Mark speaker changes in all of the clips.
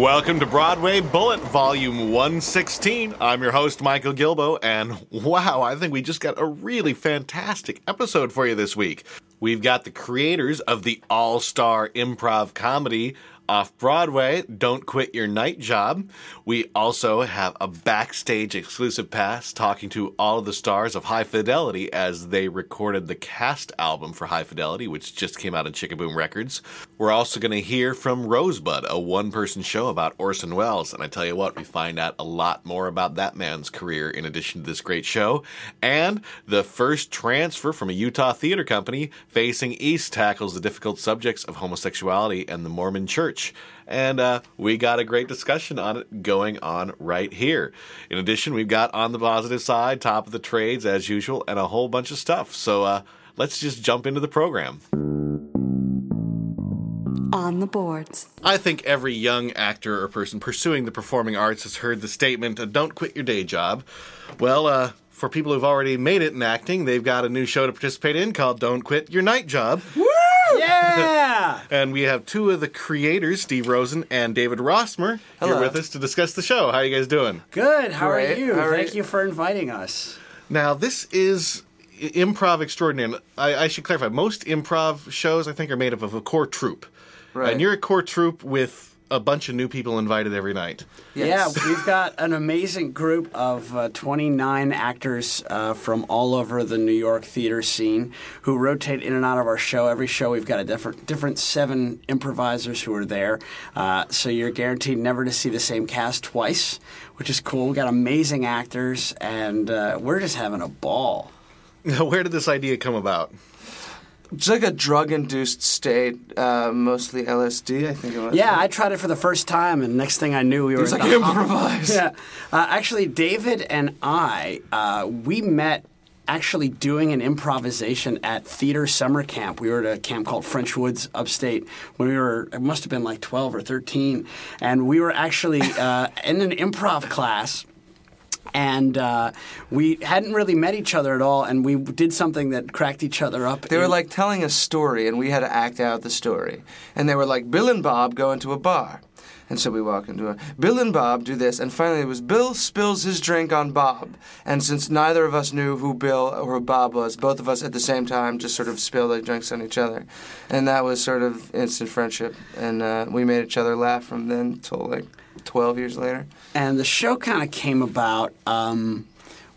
Speaker 1: Welcome to Broadway Bullet, Volume 116. I'm your host, Michael Gilbo, and wow, I think we just got a really fantastic episode for you this week. We've got the creators of the all star improv comedy off Broadway, Don't Quit Your Night Job. We also have a backstage exclusive pass talking to all of the stars of High Fidelity as they recorded the cast album for High Fidelity, which just came out on Sh-K-Boom Records. We're also going to hear from Rosebud, a one person show about Orson Welles. And I tell you what, we find out a lot more about that man's career in addition to this great show. And the first transfer from a Utah theater company facing East tackles the difficult subjects of homosexuality and the Mormon church. And uh, we got a great discussion on it going on right here. In addition, we've got on the positive side, top of the trades as usual, and a whole bunch of stuff. So uh, let's just jump into the program.
Speaker 2: On the boards.
Speaker 1: I think every young actor or person pursuing the performing arts has heard the statement, uh, don't quit your day job. Well, uh, for people who've already made it in acting, they've got a new show to participate in called Don't Quit Your Night Job. Woo!
Speaker 3: Yeah!
Speaker 1: And we have two of the creators, Steve Rosen and David Rossmer, here with us to discuss the show. How are you guys doing?
Speaker 3: Good. How
Speaker 4: Great.
Speaker 3: are you?
Speaker 4: How are
Speaker 3: Thank
Speaker 4: you?
Speaker 3: you for inviting us.
Speaker 1: Now, this is improv extraordinary. I, I should clarify. Most improv shows, I think, are made up of a core troupe.
Speaker 4: Right.
Speaker 1: And you're a core troupe with a bunch of new people invited every night.
Speaker 4: Yes.
Speaker 3: Yeah, we've got an amazing group of uh, 29 actors uh, from all over the New York theater scene who rotate in and out of our show. Every show, we've got a different, different seven improvisers who are there. Uh, so you're guaranteed never to see the same cast twice, which is cool. We've got amazing actors, and uh, we're just having a ball.
Speaker 1: Now, where did this idea come about?
Speaker 4: It's like a drug-induced state, uh, mostly LSD. I think it was.
Speaker 3: Yeah, I tried it for the first time, and next thing I knew, we were
Speaker 4: was
Speaker 3: at
Speaker 4: like, "Improvise."
Speaker 3: Yeah, uh, actually, David and I, uh, we met actually doing an improvisation at theater summer camp. We were at a camp called French Woods, upstate, when we were. It must have been like twelve or thirteen, and we were actually uh, in an improv class and uh, we hadn't really met each other at all, and we did something that cracked each other up.
Speaker 4: They were
Speaker 3: in-
Speaker 4: like telling a story, and we had to act out the story. And they were like, Bill and Bob go into a bar. And so we walk into a Bill and Bob do this, and finally it was Bill spills his drink on Bob. And since neither of us knew who Bill or who Bob was, both of us at the same time just sort of spilled our drinks on each other. And that was sort of instant friendship. And uh, we made each other laugh from then till like 12 years later.
Speaker 3: and the show kind of came about. Um,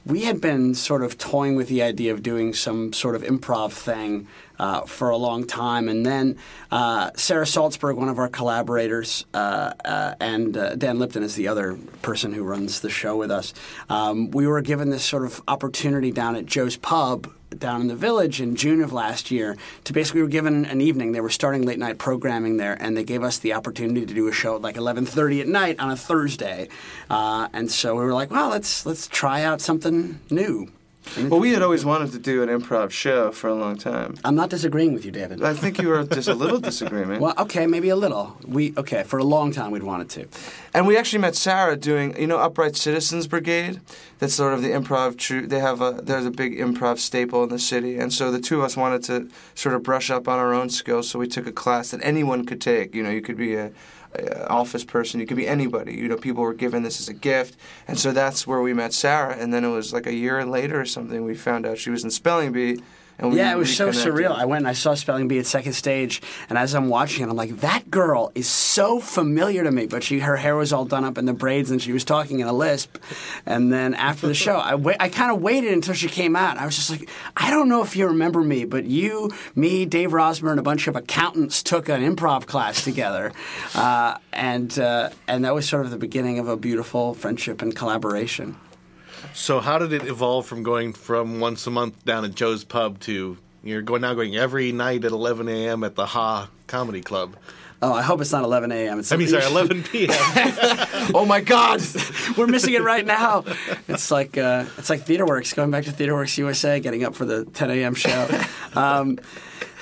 Speaker 3: we had been sort of toying with the idea of doing some sort of improv thing uh, for a long time, and then uh, Sarah Saltzberg, one of our collaborators, uh, uh, and uh, Dan Lipton is the other person who runs the show with us. Um, we were given this sort of opportunity down at Joe's Pub down in the village in June of last year to basically we were given an evening. They were starting late night programming there, and they gave us the opportunity to do a show at like 11:30 at night on a Thursday. Uh, and so we were like, well, let's let's try out something new.
Speaker 4: Well, we had always wanted to do an improv show for a long time.
Speaker 3: I'm not disagreeing with you, David.
Speaker 4: I think you were just a little disagreement.
Speaker 3: Well, okay, maybe a little. We okay for a long time we'd wanted to.
Speaker 4: And we actually met Sarah doing, you know, Upright Citizens Brigade. That's sort of the improv. Tru- they have a there's a big improv staple in the city, and so the two of us wanted to sort of brush up on our own skills. So we took a class that anyone could take. You know, you could be a Uh, office person, you could be anybody. You know, people were given this as a gift, and so that's where we met Sarah. And then it was like a year later or something, we found out she was in Spelling Bee. We
Speaker 3: Yeah, it was so
Speaker 4: reconnected.
Speaker 3: surreal. I went and I saw Spelling Bee at second stage, and as I'm watching it, I'm like, that girl is so familiar to me. But she, her hair was all done up in the braids, and she was talking in a lisp. And then after the show, I, wa- I kind of waited until she came out. I was just like, I don't know if you remember me, but you, me, Dave Rossmer, and a bunch of accountants took an improv class together, uh, and uh, and that was sort of the beginning of a beautiful friendship and collaboration.
Speaker 1: So how did it evolve from going from once a month down at Joe's Pub to you're going now going every night at 11 a.m. at the Ha Comedy Club?
Speaker 3: Oh, I hope it's not 11 a.m. It's
Speaker 1: I mean, sorry, 11 p.m.
Speaker 4: Oh my God!
Speaker 3: We're missing it right now. It's like uh, it's like TheaterWorks going back to TheaterWorks USA, getting up for the 10 a.m. show. Um,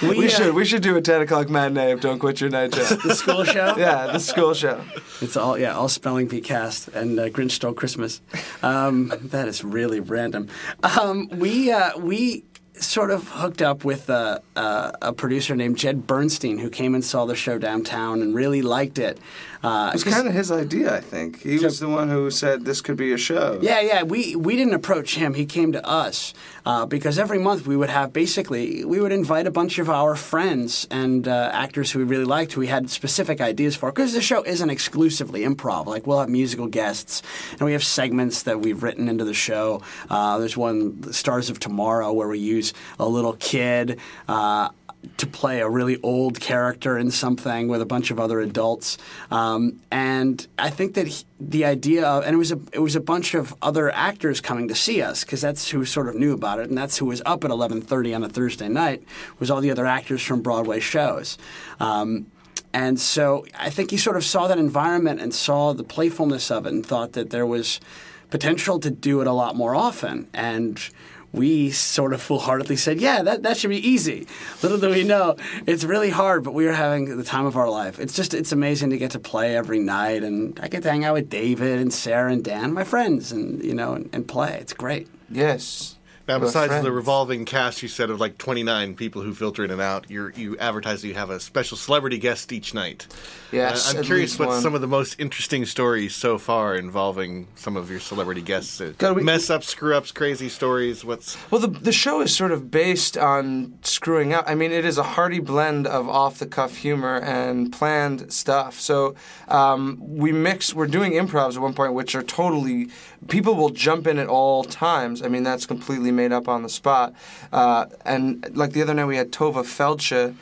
Speaker 4: we
Speaker 3: uh,
Speaker 4: should we should do a ten o'clock matinee of Don't Quit Your Night Job.
Speaker 3: the school show.
Speaker 4: yeah, the school show.
Speaker 3: It's all yeah, all spelling bee cast and uh, Grinch Stole Christmas. Um, that is really random. Um, we uh, we sort of hooked up with uh, uh, a producer named Jed Bernstein who came and saw the show downtown and really liked it. Uh,
Speaker 4: It was kind of his idea, I think. He was the one who said this could be a show.
Speaker 3: Yeah, yeah. We we didn't approach him. He came to us uh, because every month we would have basically we would invite a bunch of our friends and uh, actors who we really liked, who we had specific ideas for. Because the show isn't exclusively improv. Like we'll have musical guests, and we have segments that we've written into the show. Uh, there's one, Stars of Tomorrow, where we use a little kid. Uh, to play a really old character in something with a bunch of other adults, um, and I think that he, the idea of and it was a it was a bunch of other actors coming to see us because that's who sort of knew about it, and that's who was up at eleven thirty on a Thursday night was all the other actors from Broadway shows. Um, and so I think he sort of saw that environment and saw the playfulness of it and thought that there was potential to do it a lot more often. And we sort of foolhardily said, yeah, that, that should be easy. Little do we know, it's really hard, but we are having the time of our life. It's just, it's amazing to get to play every night. And I get to hang out with David and Sarah and Dan, my friends, and, you know, and, and play. It's great.
Speaker 4: Yes.
Speaker 1: Now,
Speaker 4: We're
Speaker 1: besides
Speaker 4: friends.
Speaker 1: the revolving cast, you said of like 29 people who filter in and out, you're, you advertise that you have a special celebrity guest each night.
Speaker 4: Yes,
Speaker 1: Uh, I'm curious what
Speaker 4: one.
Speaker 1: some of the most interesting stories so far involving some of your celebrity guests.
Speaker 4: God, we-
Speaker 1: mess ups, screw ups, crazy stories. What's
Speaker 4: Well, the the show is sort of based on screwing up. I mean, it is a hearty blend of off the cuff humor and planned stuff. So um, we mix. We're doing improvs at one point, which are totally people will jump in at all times. I mean, that's completely made up on the spot. Uh, and like the other night, we had Tovah Feldshuh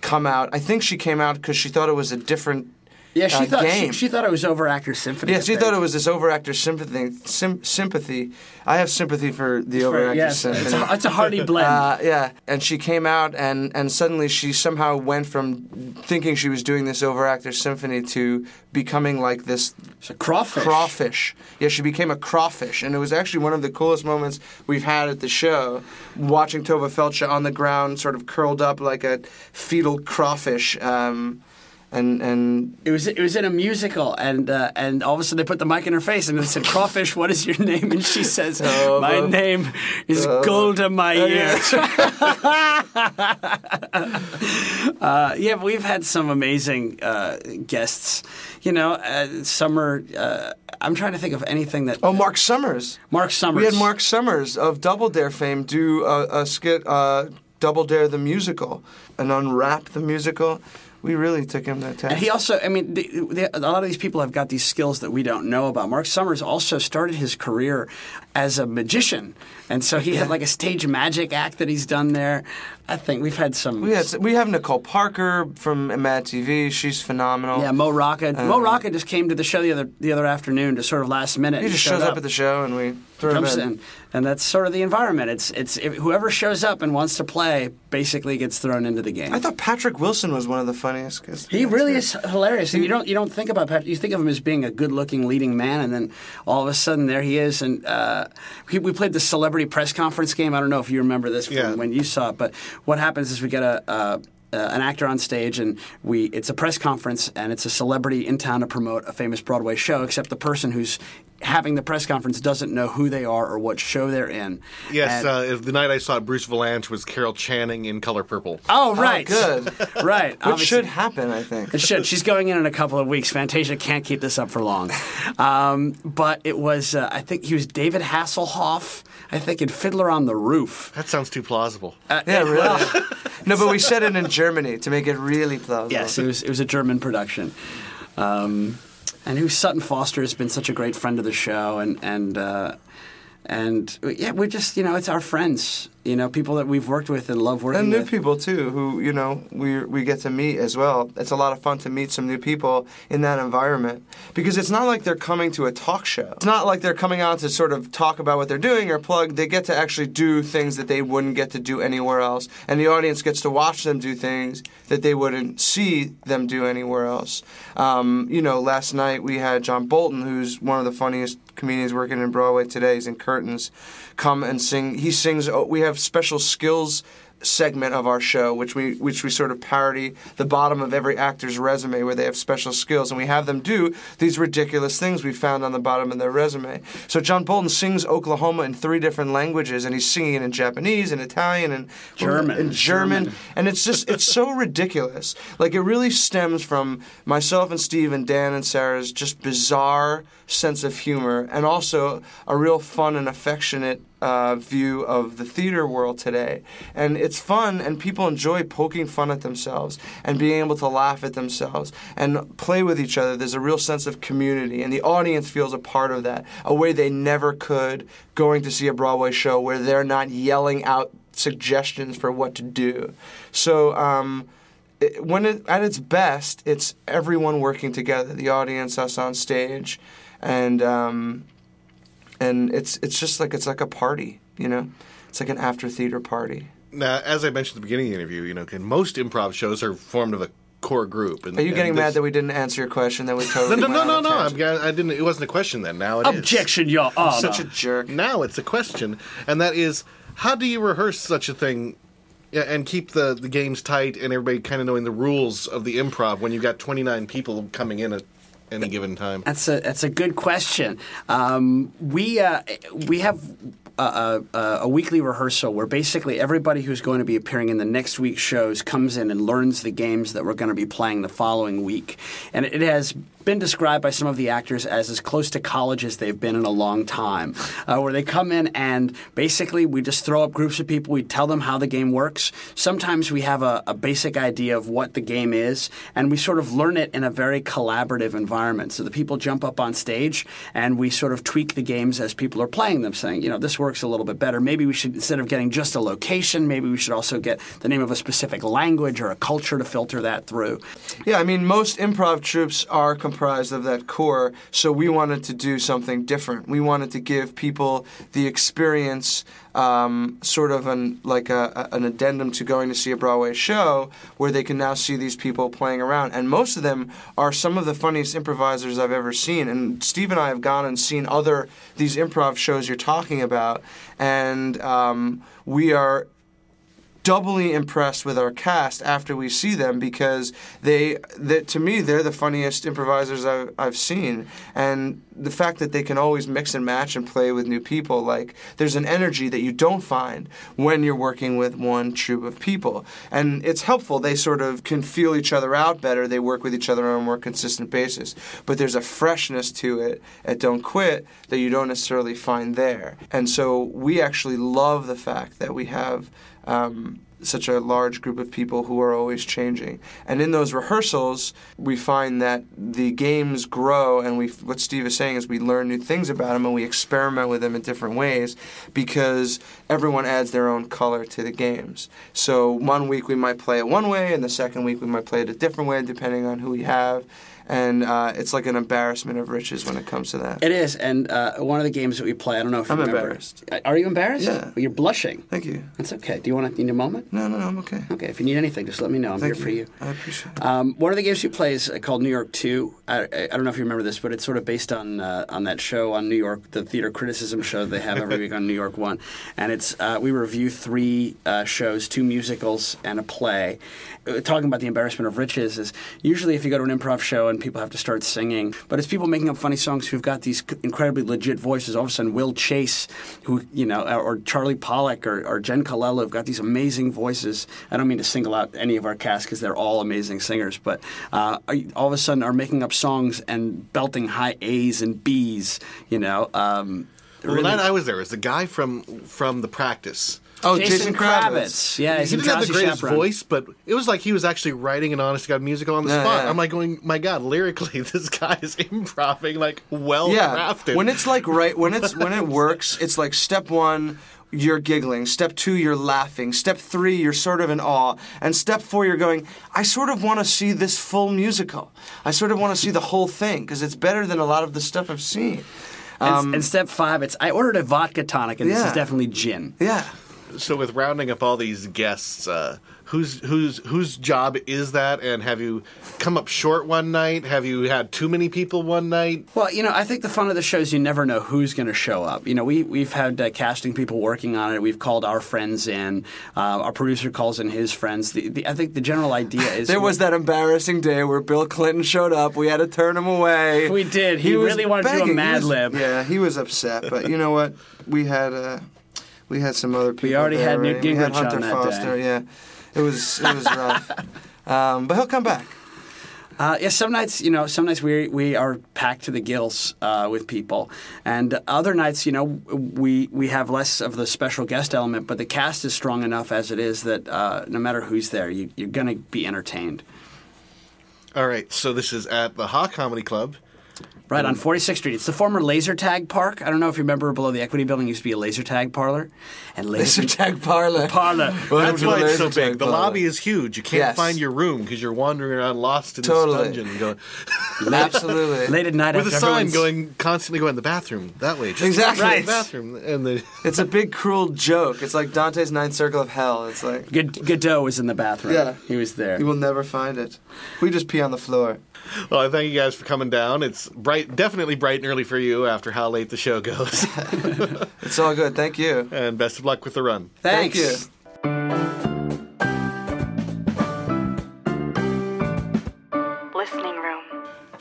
Speaker 4: come out. I think she came out because she thought it was a different.
Speaker 3: Yeah, she
Speaker 4: uh,
Speaker 3: thought she, she thought it was over actor symphony.
Speaker 4: Yeah, she thought it was this overactor sympathy. Sim- sympathy. I have sympathy for the overactor
Speaker 3: Yes,
Speaker 4: sympathy.
Speaker 3: it's a, it's a hearty blend.
Speaker 4: Uh, yeah, and she came out, and, and suddenly she somehow went from thinking she was doing this overactor symphony to becoming like this
Speaker 3: crawfish.
Speaker 4: crawfish. Yeah, she became a crawfish, and it was actually one of the coolest moments we've had at the show, watching Tovah Feldshuh on the ground, sort of curled up like a fetal crawfish. Um, and and
Speaker 3: It was it was in a musical, and uh, and all of a sudden they put the mic in her face, and they said, "Crawfish, what is your name?" And she says,
Speaker 4: Oh,
Speaker 3: "My
Speaker 4: uh,
Speaker 3: name is Golda Meir." uh, yeah, we've had some amazing uh, guests. You know, uh, summer. Uh, I'm trying to think of anything that.
Speaker 4: oh, Mark Summers.
Speaker 3: Mark Summers.
Speaker 4: We had Mark Summers of Double Dare fame do a, a skit, uh, Double Dare the musical, and unwrap the musical. We really took him to task.
Speaker 3: And he also, I mean, the, the, a lot of these people have got these skills that we don't know about. Mark Summers also started his career as a magician, and so he had like a stage magic act that he's done there. I think we've had some.
Speaker 4: we, had, we have Nicole Parker from Mad TV. She's phenomenal.
Speaker 3: yeah, Mo Rocca. Mo Rocca just came to the show the other the other afternoon, to sort of last minute.
Speaker 4: he just shows up. at the show and we throw him in.
Speaker 3: in, and that's sort of the environment. It's it's if whoever shows up and wants to play basically gets thrown into the game.
Speaker 4: I thought Patrick Wilson was one of the funniest. 'cause-
Speaker 3: He really is hilarious. And you don't you don't think about Patrick. You think of him as being a good-looking leading man, and then all of a sudden there he is. And uh, he, we played the celebrity press conference game. I don't know if you remember this from
Speaker 1: Yeah.
Speaker 3: when you saw it, but what happens is we get a. Uh, uh, an actor on stage, and we it's a press conference, and it's a celebrity in town to promote a famous Broadway show. Except the person who's having the press conference doesn't know who they are or what show they're in.
Speaker 1: yes?
Speaker 3: And-
Speaker 1: Uh, the night I saw Bruce Vilanch was Carol Channing in Color Purple.
Speaker 3: oh, right,
Speaker 4: good.
Speaker 3: right.
Speaker 4: Which
Speaker 3: obviously.
Speaker 4: should happen, I think.
Speaker 3: It should. She's going in in a couple of weeks. Fantasia can't keep this up for long. Um, but it was, uh, I think he was David Hasselhoff, I think, in Fiddler on the Roof.
Speaker 1: That sounds too plausible.
Speaker 3: Uh,
Speaker 4: Yeah, really.
Speaker 3: well,
Speaker 4: no, but we said it in Germany to make it really plausible.
Speaker 3: yes, it was, it was a German production. Um, and who Sutton Foster has been such a great friend of the show. And, and, uh, and yeah, we're just, you know, it's our friends. You know, people that we've worked with and love working with
Speaker 4: and new
Speaker 3: with.
Speaker 4: people too who you know we we get to meet as well. It's a lot of fun to meet some new people in that environment because it's not like they're coming to a talk show. It's not like they're coming out to sort of talk about what they're doing or plug. They get to actually do things that they wouldn't get to do anywhere else. And the audience gets to watch them do things that they wouldn't see them do anywhere else. Um, you know last night we had john bolton who's one of the funniest comedians working in broadway today he's in curtains come and sing he sings oh, we have special skills segment of our show, which we which we sort of parody the bottom of every actor's resume where they have special skills, and we have them do these ridiculous things we found on the bottom of their resume. So John Bolton sings Oklahoma in three different languages, and he's singing it in Japanese and Italian and
Speaker 3: German.
Speaker 4: and German,
Speaker 3: German.
Speaker 4: and it's just it's so ridiculous. Like it really stems from myself and Steve and Dan and Sarah's just bizarre sense of humor, and also a real fun and affectionate uh, view of the theater world today. And it's fun, and people enjoy poking fun at themselves and being able to laugh at themselves and play with each other. There's a real sense of community, and the audience feels a part of that, a way they never could going to see a Broadway show where they're not yelling out suggestions for what to do. So, um, it, when it, at its best, it's everyone working together, the audience, us on stage, and um, and it's it's just like it's like a party, you know, it's like an after theater party.
Speaker 1: Now, as I mentioned at the beginning of the interview, you know, most improv shows are formed of a core group. And,
Speaker 4: Are you
Speaker 1: and
Speaker 4: getting
Speaker 1: this-
Speaker 4: mad that we didn't answer your question? That we
Speaker 1: No,
Speaker 4: totally
Speaker 1: no, no,
Speaker 4: went
Speaker 1: no, no. I'm, I didn't. It wasn't a question then. Now it is.
Speaker 3: Objection, Your Honor.
Speaker 4: Such a jerk.
Speaker 1: Now it's a question, and that is, how do you rehearse such a thing? yeah, And keep the, the games tight and everybody kind of knowing the rules of the improv when you've got 29 people coming in at any given time.
Speaker 3: That's a that's a good question. Um, we uh, we have. A, a, a weekly rehearsal where basically everybody who's going to be appearing in the next week's shows comes in and learns the games that we're going to be playing the following week. And it has been described by some of the actors as as close to college as they've been in a long time, uh, where they come in and basically we just throw up groups of people, we tell them how the game works. Sometimes we have a, a basic idea of what the game is, and we sort of learn it in a very collaborative environment. So the people jump up on stage and we sort of tweak the games as people are playing them, saying, you know, this works a little bit better. Maybe we should, instead of getting just a location, maybe we should also get the name of a specific language or a culture to filter that through.
Speaker 4: Yeah, I mean, most improv troops are comprised of that core, so we wanted to do something different. We wanted to give people the experience, um, sort of an like a, an addendum to going to see a Broadway show, where they can now see these people playing around, and most of them are some of the funniest improvisers I've ever seen. And Steve and I have gone and seen other these improv shows you're talking about, and um, we are doubly impressed with our cast after we see them because they, they to me they're the funniest improvisers I've, I've seen. And the fact that they can always mix and match and play with new people like there's an energy that you don't find when you're working with one troop of people. And it's helpful. They sort of can feel each other out better. They work with each other on a more consistent basis. But there's a freshness to it at don't quit that you don't necessarily find there. And so we actually love the fact that we have um, such a large group of people who are always changing. And in those rehearsals, we find that the games grow, and we what Steve is saying is we learn new things about them and we experiment with them in different ways because everyone adds their own color to the games. So one week we might play it one way, and the second week we might play it a different way depending on who we have. And uh, it's like an embarrassment of riches when it comes to that.
Speaker 3: It is, and uh, one of the games that we play, I don't know if you
Speaker 4: I'm
Speaker 3: remember.
Speaker 4: embarrassed.
Speaker 3: Are you embarrassed?
Speaker 4: Yeah.
Speaker 3: You're blushing.
Speaker 4: Thank you.
Speaker 3: That's okay. Do you want to need a moment?
Speaker 4: No, no, no, I'm okay.
Speaker 3: Okay, if you need anything, just let me know. I'm
Speaker 4: Thank
Speaker 3: here for you.
Speaker 4: I appreciate it.
Speaker 3: Um, one of the games you play is uh, called New York Two. I, I I don't know if you remember this, but it's sort of based on uh, on that show on New York, the theater criticism show they have every week on New York One, and it's uh, we review three uh, shows, two musicals and a play. Uh, Talking about the embarrassment of riches is usually if you go to an improv show and people have to start singing, but it's people making up funny songs who've got these incredibly legit voices. All of a sudden, Will Chase, who you know, or Charlie Pollock or, or Jen Colella have got these amazing voices. I don't mean to single out any of our cast because they're all amazing singers, but uh, all of a sudden are making up songs and belting high A's and B's. You know, um,
Speaker 1: Well,
Speaker 3: really-
Speaker 1: I was there was the guy from from the practice.
Speaker 4: Oh,
Speaker 3: Jason, Kravits. Yeah, he's
Speaker 1: he didn't have the
Speaker 3: Drowsy
Speaker 1: greatest
Speaker 3: Chaperone.
Speaker 1: voice, but it was like he was actually writing an honest to God musical on the
Speaker 4: Yeah,
Speaker 1: spot.
Speaker 4: yeah.
Speaker 1: I'm like going, my God, lyrically, this guy is improvising like well
Speaker 4: yeah when it's like right when it's when it works it's like step one you're giggling. Step two, you're laughing. Step three, you're sort of in awe. And step four, you're going, I sort of want to see this full musical. I sort of want to see the whole thing because it's better than a lot of the stuff I've seen.
Speaker 3: and, um, and step five, it's I ordered a vodka tonic, and this is definitely gin.
Speaker 4: Yeah.
Speaker 1: So with rounding up all these guests, uh, whose whose whose job is that? And have you come up short one night? Have you had too many people one night?
Speaker 3: Well, you know, I think the fun of the show is you never know who's going to show up. You know, we we've had uh, casting people working on it. We've called our friends in. Uh, our producer calls in his friends. The, the, I think the general idea is
Speaker 4: There was that embarrassing day where Bill Clinton showed up. We had to turn him away.
Speaker 3: We did. He
Speaker 4: was
Speaker 3: really wanted to do a Mad Lib.
Speaker 4: Yeah, he was upset. But you know what? We had uh, we had some other people.
Speaker 3: We already
Speaker 4: there,
Speaker 3: had Newt
Speaker 4: right? We had
Speaker 3: Gingrich on
Speaker 4: Hunter
Speaker 3: that
Speaker 4: Foster.
Speaker 3: day.
Speaker 4: Yeah, it was it was rough. um, but he'll come back.
Speaker 3: Uh, yeah, some nights, you know, some nights we we are packed to the gills uh, with people, and other nights, you know, we we have less of the special guest element, but the cast is strong enough as it is that uh, no matter who's there, you, you're going to be entertained.
Speaker 1: All right, so this is at the Ha Comedy Club.
Speaker 3: Right on mm. 46th Street. It's the former laser tag park. I don't know if you remember below the Equity Building used to be a laser tag parlor, and
Speaker 4: Laser tag parlor.
Speaker 3: parlor.
Speaker 4: Welcome
Speaker 1: That's why
Speaker 4: the
Speaker 1: it's so
Speaker 4: laser tag
Speaker 1: big. The
Speaker 4: parlor.
Speaker 1: lobby is huge. You can't
Speaker 4: Yes.
Speaker 1: find your room because you're wandering around lost in
Speaker 4: Totally.
Speaker 1: this dungeon, going
Speaker 4: Absolutely.
Speaker 3: Late at night
Speaker 1: with a sign
Speaker 3: everyone's-
Speaker 1: going constantly going in the bathroom that way. Just
Speaker 4: Exactly. Right.
Speaker 1: the bathroom and the.
Speaker 4: It's a big cruel joke. It's like Dante's Ninth Circle of Hell. It's like
Speaker 3: Good- Godot was in the bathroom.
Speaker 4: Yeah.
Speaker 3: he was there.
Speaker 4: you will never find it. We just pee on the floor.
Speaker 1: Well, I thank you guys for coming down. It's bright, definitely bright and early for you after how late the show goes.
Speaker 4: It's all good. Thank you.
Speaker 1: and best of luck with the run.
Speaker 3: Thanks.
Speaker 4: Thank you.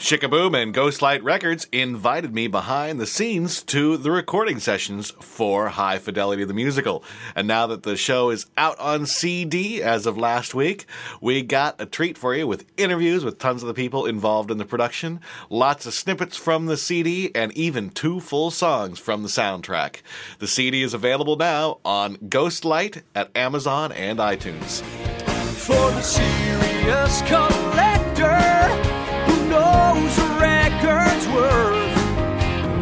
Speaker 1: Sh-K-Boom and Ghostlight Records invited me behind the scenes to the recording sessions for High Fidelity the Musical. And now that the show is out on CD as of last week, we got a treat for you with interviews with tons of the people involved in the production, lots of snippets from the CD, and even two full songs from the soundtrack. The CD is available now on Ghostlight at Amazon and iTunes.
Speaker 2: for the serious collector who a record's worth.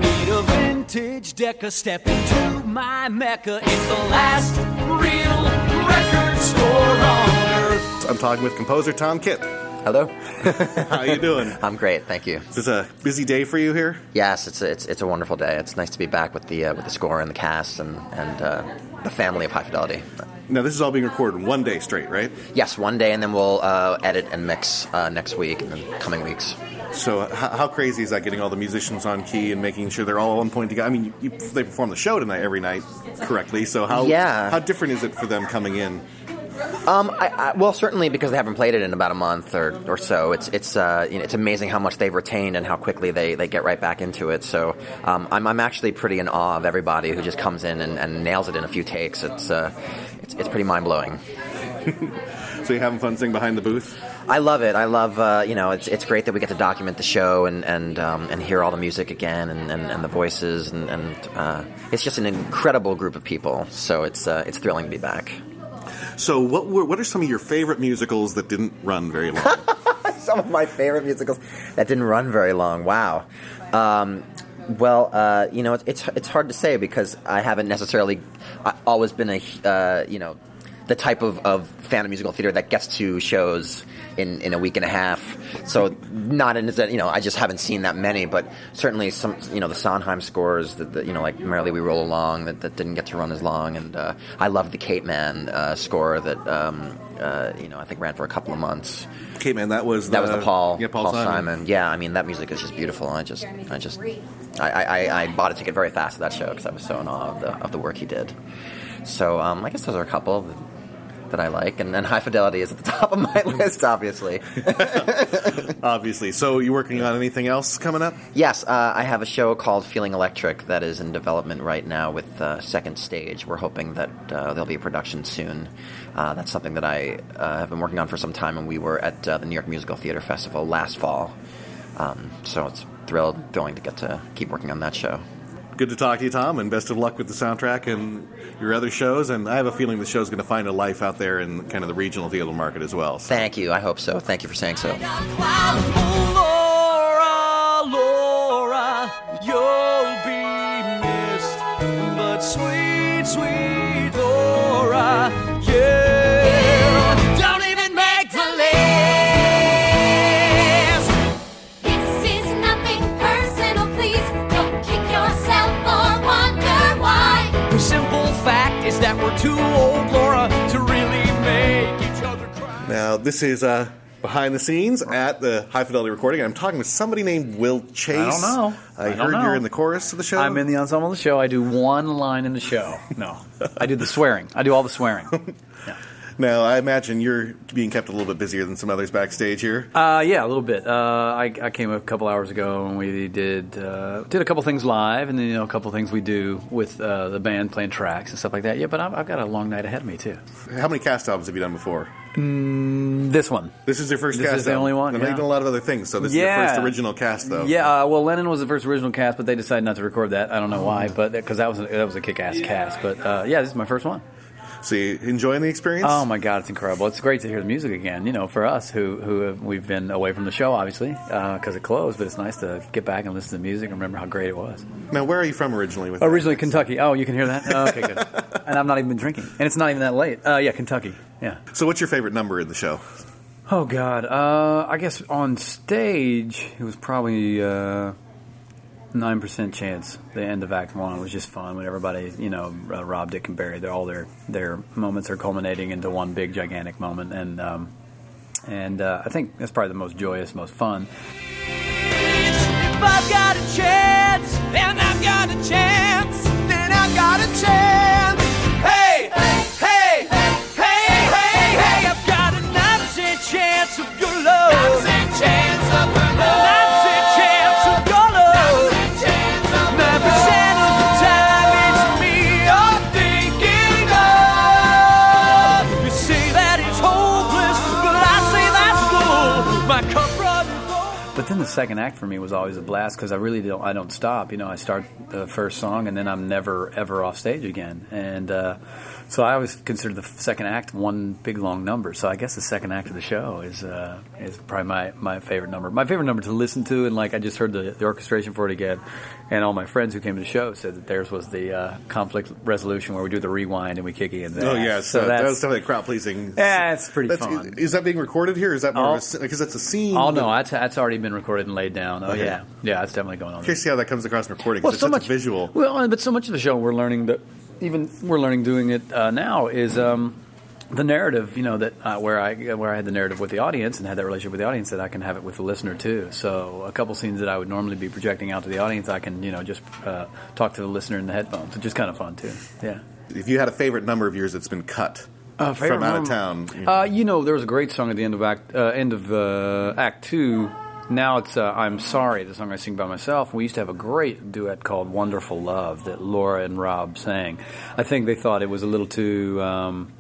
Speaker 2: Need a vintage Decca, step into my Mecca. It's the last real record store on earth.
Speaker 1: I'm talking with composer Tom Kitt.
Speaker 5: Hello.
Speaker 1: How you doing?
Speaker 5: I'm great, thank you.
Speaker 1: Is this a busy day for you here?
Speaker 5: Yes, it's a, it's it's a wonderful day. It's nice to be back with the uh, with the score and the cast and and uh, the family of High Fidelity.
Speaker 1: Now, this is all being recorded one day straight, right?
Speaker 5: Yes, one day, and then we'll uh, edit and mix uh, next week and then coming weeks.
Speaker 1: So, h- how crazy is that getting all the musicians on key and making sure they're all on point together? I mean, you, you, they perform the show tonight every night correctly. So, how
Speaker 5: Yeah.
Speaker 1: how different is it for them coming in?
Speaker 5: Um, I, I, well, certainly because they haven't played it in about a month or, or so. It's it's uh, you know, it's amazing how much they've retained and how quickly they, they get right back into it. So um, I'm I'm actually pretty in awe of everybody who just comes in and, and nails it in a few takes. It's uh, it's, it's pretty mind blowing.
Speaker 1: So, you having fun sitting behind the booth?
Speaker 5: I love it. I love uh, you know it's it's great that we get to document the show and and um, and hear all the music again and, and, and the voices and, and uh, it's just an incredible group of people. So it's uh, it's thrilling to be back.
Speaker 1: So, what were what are some of your favorite musicals that didn't run very long?
Speaker 5: Some of my favorite musicals that didn't run very long. Wow. Um, well, uh, you know, it's, it's it's hard to say because I haven't necessarily always been a uh, you know the type of, of fan of musical theater that gets to shows in, in a week and a half. So not in you know I just haven't seen that many, but certainly some you know the Sondheim scores that, that you know like Merrily We Roll Along that, that didn't get to run as long, and uh, I love the Capeman uh, score that um, uh, you know I think ran for a couple of months.
Speaker 1: Okay, man, that was the,
Speaker 5: That was the Paul,
Speaker 1: yeah, Paul, Simon.
Speaker 5: Yeah, I mean that music is just beautiful. I just, I just, I, I, I bought a ticket very fast to that show because I was so in awe of the of the work he did. So um, I guess those are a couple that, I like, and then High Fidelity is at the top of my list, obviously.
Speaker 1: Obviously. So, you working on anything else coming up?
Speaker 5: yes, uh, I have a show called Feeling Electric that is in development right now with uh, Second Stage. We're hoping that uh, there'll be a production soon. Uh, that's something that I uh, have been working on for some time, and we were at uh, the New York Musical Theater Festival last fall. Um, so it's thrilled, thrilling to get to keep working on that show
Speaker 1: good to talk to you, Tom, and best of luck with the soundtrack and your other shows. And I have a feeling the show's going to find a life out there in kind of the regional theater market as well. So.
Speaker 5: Thank you. I hope so. Thank you for saying so.
Speaker 2: sweet, sweet Laura, yeah.
Speaker 1: Now, this is uh, behind the scenes at the High Fidelity Recording. I'm talking with somebody named Will Chase.
Speaker 6: I don't know.
Speaker 1: I,
Speaker 6: I don't
Speaker 1: heard
Speaker 6: know.
Speaker 1: you're in the chorus of the show.
Speaker 6: I'm in the ensemble of the show. I do one line in the show. No, I do the swearing. I do all the swearing.
Speaker 1: Now, I imagine you're being kept a little bit busier than some others backstage here.
Speaker 6: Uh, yeah, a little bit. Uh, I, I came a couple hours ago and we did uh, did a couple things live, and then you know a couple things we do with uh, the band playing tracks and stuff like that. Yeah, but I've, I've got a long night ahead of me too.
Speaker 1: How many cast albums have you done before?
Speaker 6: This one.
Speaker 1: This is your first
Speaker 6: This
Speaker 1: cast
Speaker 6: is the only one, yeah.
Speaker 1: you've done a lot of other things, so this is your first original cast, though.
Speaker 6: Yeah, uh, well, Lennon was the first original cast, but they decided not to record that. I don't know why, but because that was a, that was a kick-ass cast. But uh, yeah, this is my first one.
Speaker 1: So you enjoying the experience?
Speaker 6: Oh my god, it's incredible! It's great to hear the music again. You know, for us who who have, we've been away from the show, obviously, because it closed. But it's nice to get back and listen to the music and remember how great it was.
Speaker 1: Now, where are you from originally? With
Speaker 6: Originally Kentucky. Oh, you can hear that? Oh, okay, good. and I've not even been drinking, and it's not even that late. Uh, yeah, Kentucky. Yeah.
Speaker 1: So, what's your favorite number in the show?
Speaker 6: Oh God, uh, I guess on stage it was probably uh, nine percent chance. The end of Act One was just fun when everybody, you know, uh, Rob, Dick, and Barry, they're all their their moments are culminating into one big gigantic moment, and um, and uh, I think that's probably the most joyous, most fun.
Speaker 2: If I've got a chance, and I've got a chance, then I've got a chance.
Speaker 6: Second act for me was always a blast because I really don't I don't stop. You know, I start the first song and then I'm never ever off stage again. And uh, so I always consider the second act one big long number. So I guess the second act of the show is uh, is probably my, my favorite number. My favorite number to listen to, and like I just heard the, the orchestration for it again. And all my friends who came to the show said that theirs was the uh, conflict resolution where we do the rewind and we kick in.
Speaker 1: Oh, yeah. So, that
Speaker 6: that's
Speaker 1: was definitely crowd pleasing.
Speaker 6: yeah, it's pretty
Speaker 1: That's,
Speaker 6: fun.
Speaker 1: Is that being recorded here? Is that more because that's a scene?
Speaker 6: Oh no, that's, that's already been recorded and laid down. Oh
Speaker 1: Okay.
Speaker 6: yeah, yeah, it's definitely going on.
Speaker 1: Curious see how that comes across in recording. it's such a visual.
Speaker 6: Well, but so much of the show we're learning that even we're learning doing it uh, now is um, the narrative. You know that uh, where I where I had the narrative with the audience and had that relationship with the audience that I can have it with the listener too. So a couple scenes that I would normally be projecting out to the audience, I can you know just uh, talk to the listener in the headphones, which is kind of fun too. Yeah.
Speaker 1: If you had a favorite number of yours that's been cut
Speaker 6: Uh,
Speaker 1: from out of town, you-
Speaker 6: Uh, you know, there was a great song at the end of Act uh, end of uh, Act Two. Now it's uh, "I'm Sorry," the song I sing by myself. We used to have a great duet called "Wonderful Love" that Laura and Rob sang. I think they thought it was a little too. Um,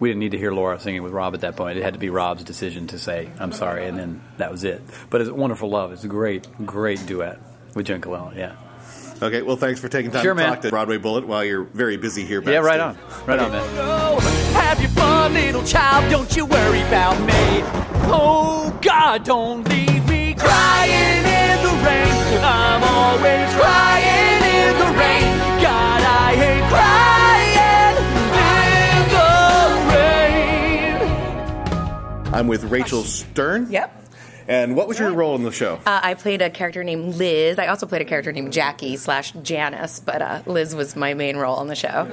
Speaker 6: we didn't need to hear Laura singing with Rob at that point. It had to be Rob's decision to say "I'm sorry," and then that was it. But it's a "Wonderful Love." It's a great, great duet with Jen Colella. Yeah,
Speaker 1: okay. Well, thanks for taking time
Speaker 6: Sure,
Speaker 1: to
Speaker 6: man.
Speaker 1: talk to Broadway Bullet while you're very busy here.
Speaker 6: yeah, right on, right on, man.
Speaker 2: No, have your fun, little child. Don't you worry about me. Oh God, don't leave me crying in the rain. I'm always crying
Speaker 1: I'm with Rachel Stern.
Speaker 7: Yep.
Speaker 1: And what was your role in the show?
Speaker 7: Uh, I played a character named Liz. I also played a character named Jackie slash Janice, but uh, Liz was my main role on the show.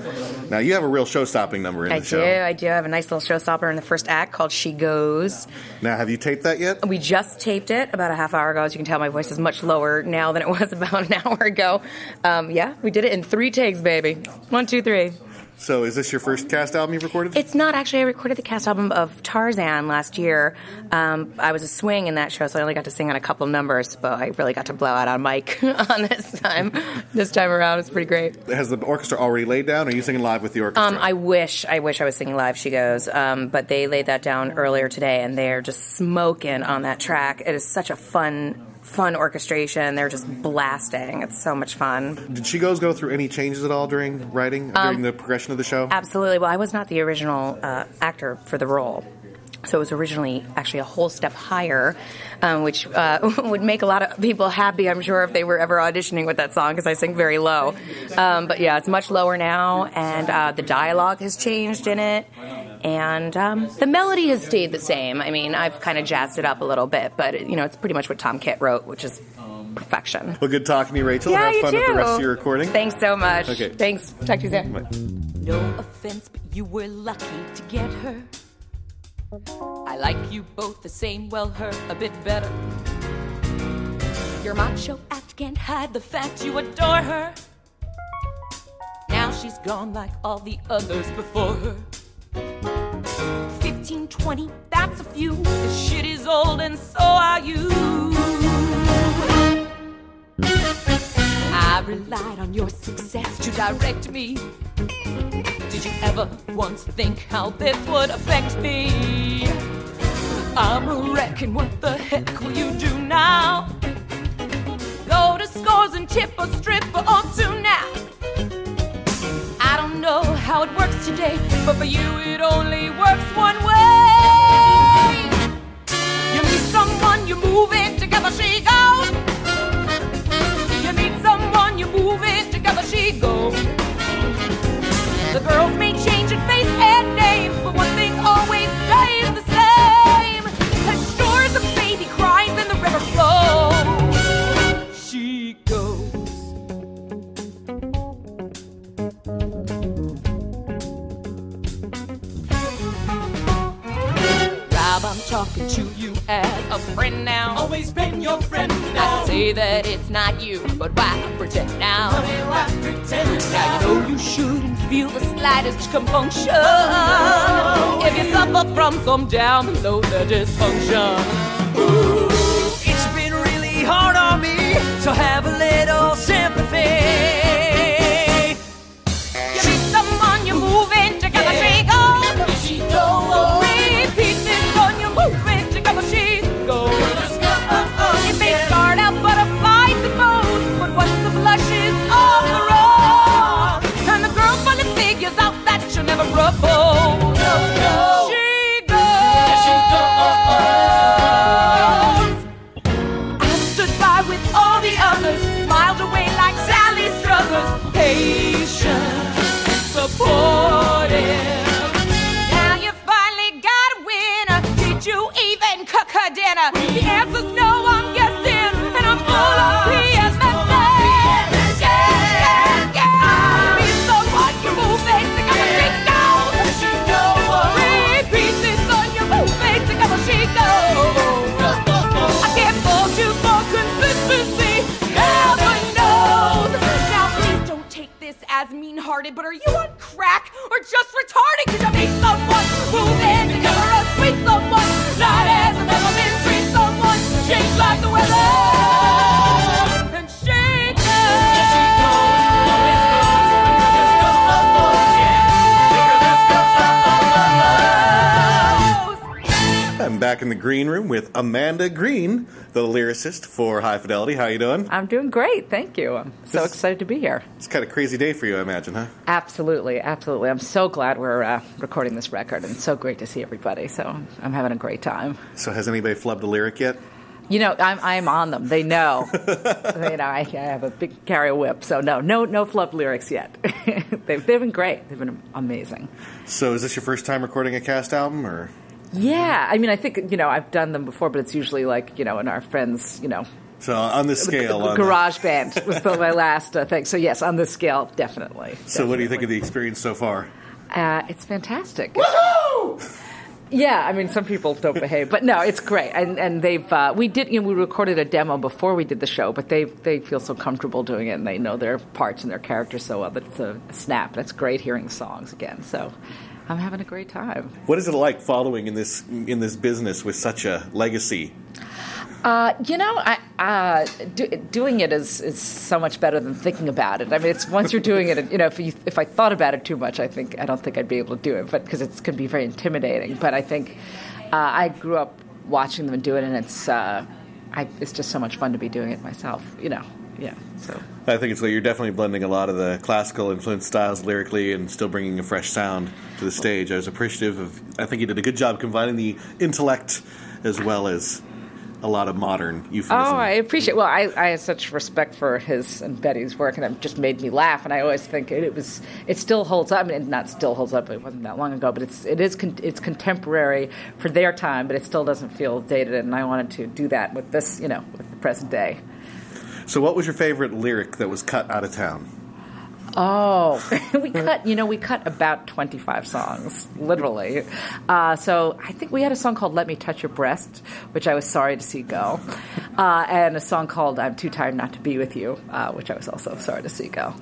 Speaker 1: now you have a real show-stopping number in
Speaker 7: I
Speaker 1: the
Speaker 7: do.
Speaker 1: show.
Speaker 7: I do. I do have a nice little showstopper in the first act called She Goes.
Speaker 1: Now, have you taped that yet?
Speaker 7: We just taped it about a half hour ago. As you can tell, my voice is much lower now than it was about an hour ago. Um, yeah, we did it in three takes, baby. One, two, three.
Speaker 1: So, is this your first cast album you've recorded?
Speaker 7: It's not actually. I recorded the cast album of Tarzan last year. Um, I was a swing in that show, so I only got to sing on a couple numbers, but I really got to blow out on mic on this time. This time around, it's pretty great.
Speaker 1: Has the orchestra already laid down? Or are you singing live with the orchestra?
Speaker 7: Um, I wish, I wish I was singing live. She goes, um, but they laid that down earlier today, and they're just smoking on that track. It is such a fun, fun orchestration. They're just blasting. It's so much fun.
Speaker 1: Did she goes go through any changes at all during writing, during the progression of the show?
Speaker 7: Absolutely. Well, I was not the original uh, actor for the role. So it was originally actually a whole step higher, um, which uh, would make a lot of people happy, I'm sure, if they were ever auditioning with that song because I sing very low. Um, but yeah, it's much lower now, and uh, the dialogue has changed in it, and um, the melody has stayed the same. I mean, I've kind of jazzed it up a little bit, but you know, it's pretty much what Tom Kitt wrote, which is perfection.
Speaker 1: Well, good talking to you, Rachel.
Speaker 7: yeah,
Speaker 1: Have
Speaker 7: you
Speaker 1: fun
Speaker 7: too.
Speaker 1: with the rest of your recording.
Speaker 7: Thanks so much.
Speaker 1: Okay.
Speaker 7: Thanks. Talk to you soon.
Speaker 8: No offense, but you were lucky to get her. I like you both the same, well, her a bit better. Your macho act can't hide the fact you adore her. Now she's gone like all the others before her. 15, 20, that's a few. The shit is old and so are you. I relied on your success to direct me. Did you ever once think how this would affect me? I'm a wreck, and what the heck will you do now? Go to scores and tip a stripper or two now. I don't know how it works today, but for you it only works one way. You meet someone, you move in together, she goes. You move in together, she goes. The girls may change in face and name, I'm talking to you as a friend now. Always been your friend now. I say that it's not you, but why pretend now? why pretend now? you know you shouldn't feel the slightest compunction if you suffer from some down below the dysfunction.
Speaker 2: Ooh, it's been really hard on me, so have a little sympathy.
Speaker 8: As mean-hearted, but are you on crack or just retarded? Cause you meet someone, move in together, a sweet someone,
Speaker 1: back in the green room with Amanda Green, the lyricist for High Fidelity. How you doing?
Speaker 9: I'm doing great, thank you. I'm so excited to be here.
Speaker 1: It's kind of crazy day for you, I imagine, huh?
Speaker 9: Absolutely, absolutely. I'm so glad we're uh, recording this record, and so great to see everybody. So I'm having a great time.
Speaker 1: So has anybody flubbed a lyric yet?
Speaker 9: You know, I'm I'm on them. They know. you know, I, I have a big carry a whip, so no, no, no flub lyrics yet. they've they've been great. They've been amazing.
Speaker 1: So is this your first time recording a cast album, or
Speaker 9: Yeah, I mean, I think you know I've done them before, but it's usually like you know in our friends, you know,
Speaker 1: so on the scale? the-
Speaker 9: Garage Band was the, my last uh, thing. So yes, on the scale, definitely.
Speaker 1: so what do you think of the experience so far?
Speaker 9: Uh, it's fantastic. Yeah, I mean, some people don't behave, but no, it's great. And and they've uh, we did you know we recorded a demo before we did the show, but they they feel so comfortable doing it, and they know their parts and their characters so well that it's a snap. That's great hearing the songs again. So I'm having a great time.
Speaker 1: What is it like following in this in this business with such a legacy?
Speaker 9: Uh, you know, I, uh, do, doing it is, is so much better than thinking about it. I mean, it's once you're doing it. You know, if you, if I thought about it too much, I think I don't think I'd be able to do it. But because it can be very intimidating. But I think uh, I grew up watching them do it, and it's uh, I, it's just so much fun to be doing it myself. You know, yeah. So
Speaker 1: I think it's like you're definitely blending a lot of the classical influenced styles lyrically and still bringing a fresh sound to the stage. I was appreciative of. I think you did a good job combining the intellect as well as a lot of modern euphemism.
Speaker 9: Oh, I appreciate. Well, I, I have such respect for his and Betty's work, and it just made me laugh. And I always think it, it was, it still holds up. I mean, not still holds up. It wasn't that long ago, but it's it is con- it's contemporary for their time, but it still doesn't feel dated. And I wanted to do that with this, you know, with the present day.
Speaker 1: So, what was your favorite lyric that was cut out of town?
Speaker 9: Oh, we cut. You know, we cut about twenty-five songs, literally. Uh, so I think we had a song called "Let Me Touch Your Breast," which I was sorry to see go, uh, and a song called "I'm Too Tired Not to Be with You," uh, which I was also sorry to see go.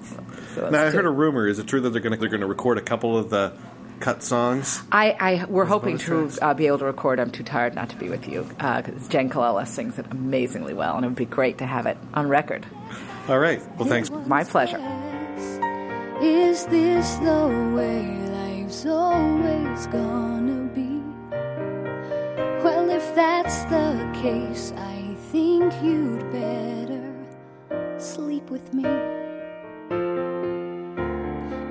Speaker 9: So that's
Speaker 1: Now I
Speaker 9: two.
Speaker 1: heard a rumor. Is it true that they're going to they're going to record a couple of the cut songs?
Speaker 9: I, I we're hoping to uh, be able to record "I'm Too Tired Not to Be with You" because Jen Colella sings it amazingly well, and it would be great to have it on record.
Speaker 1: All right. Well, thanks.
Speaker 9: My pleasure.
Speaker 10: Is this the way life's always gonna be? Well, if that's the case, I think you'd better sleep with me.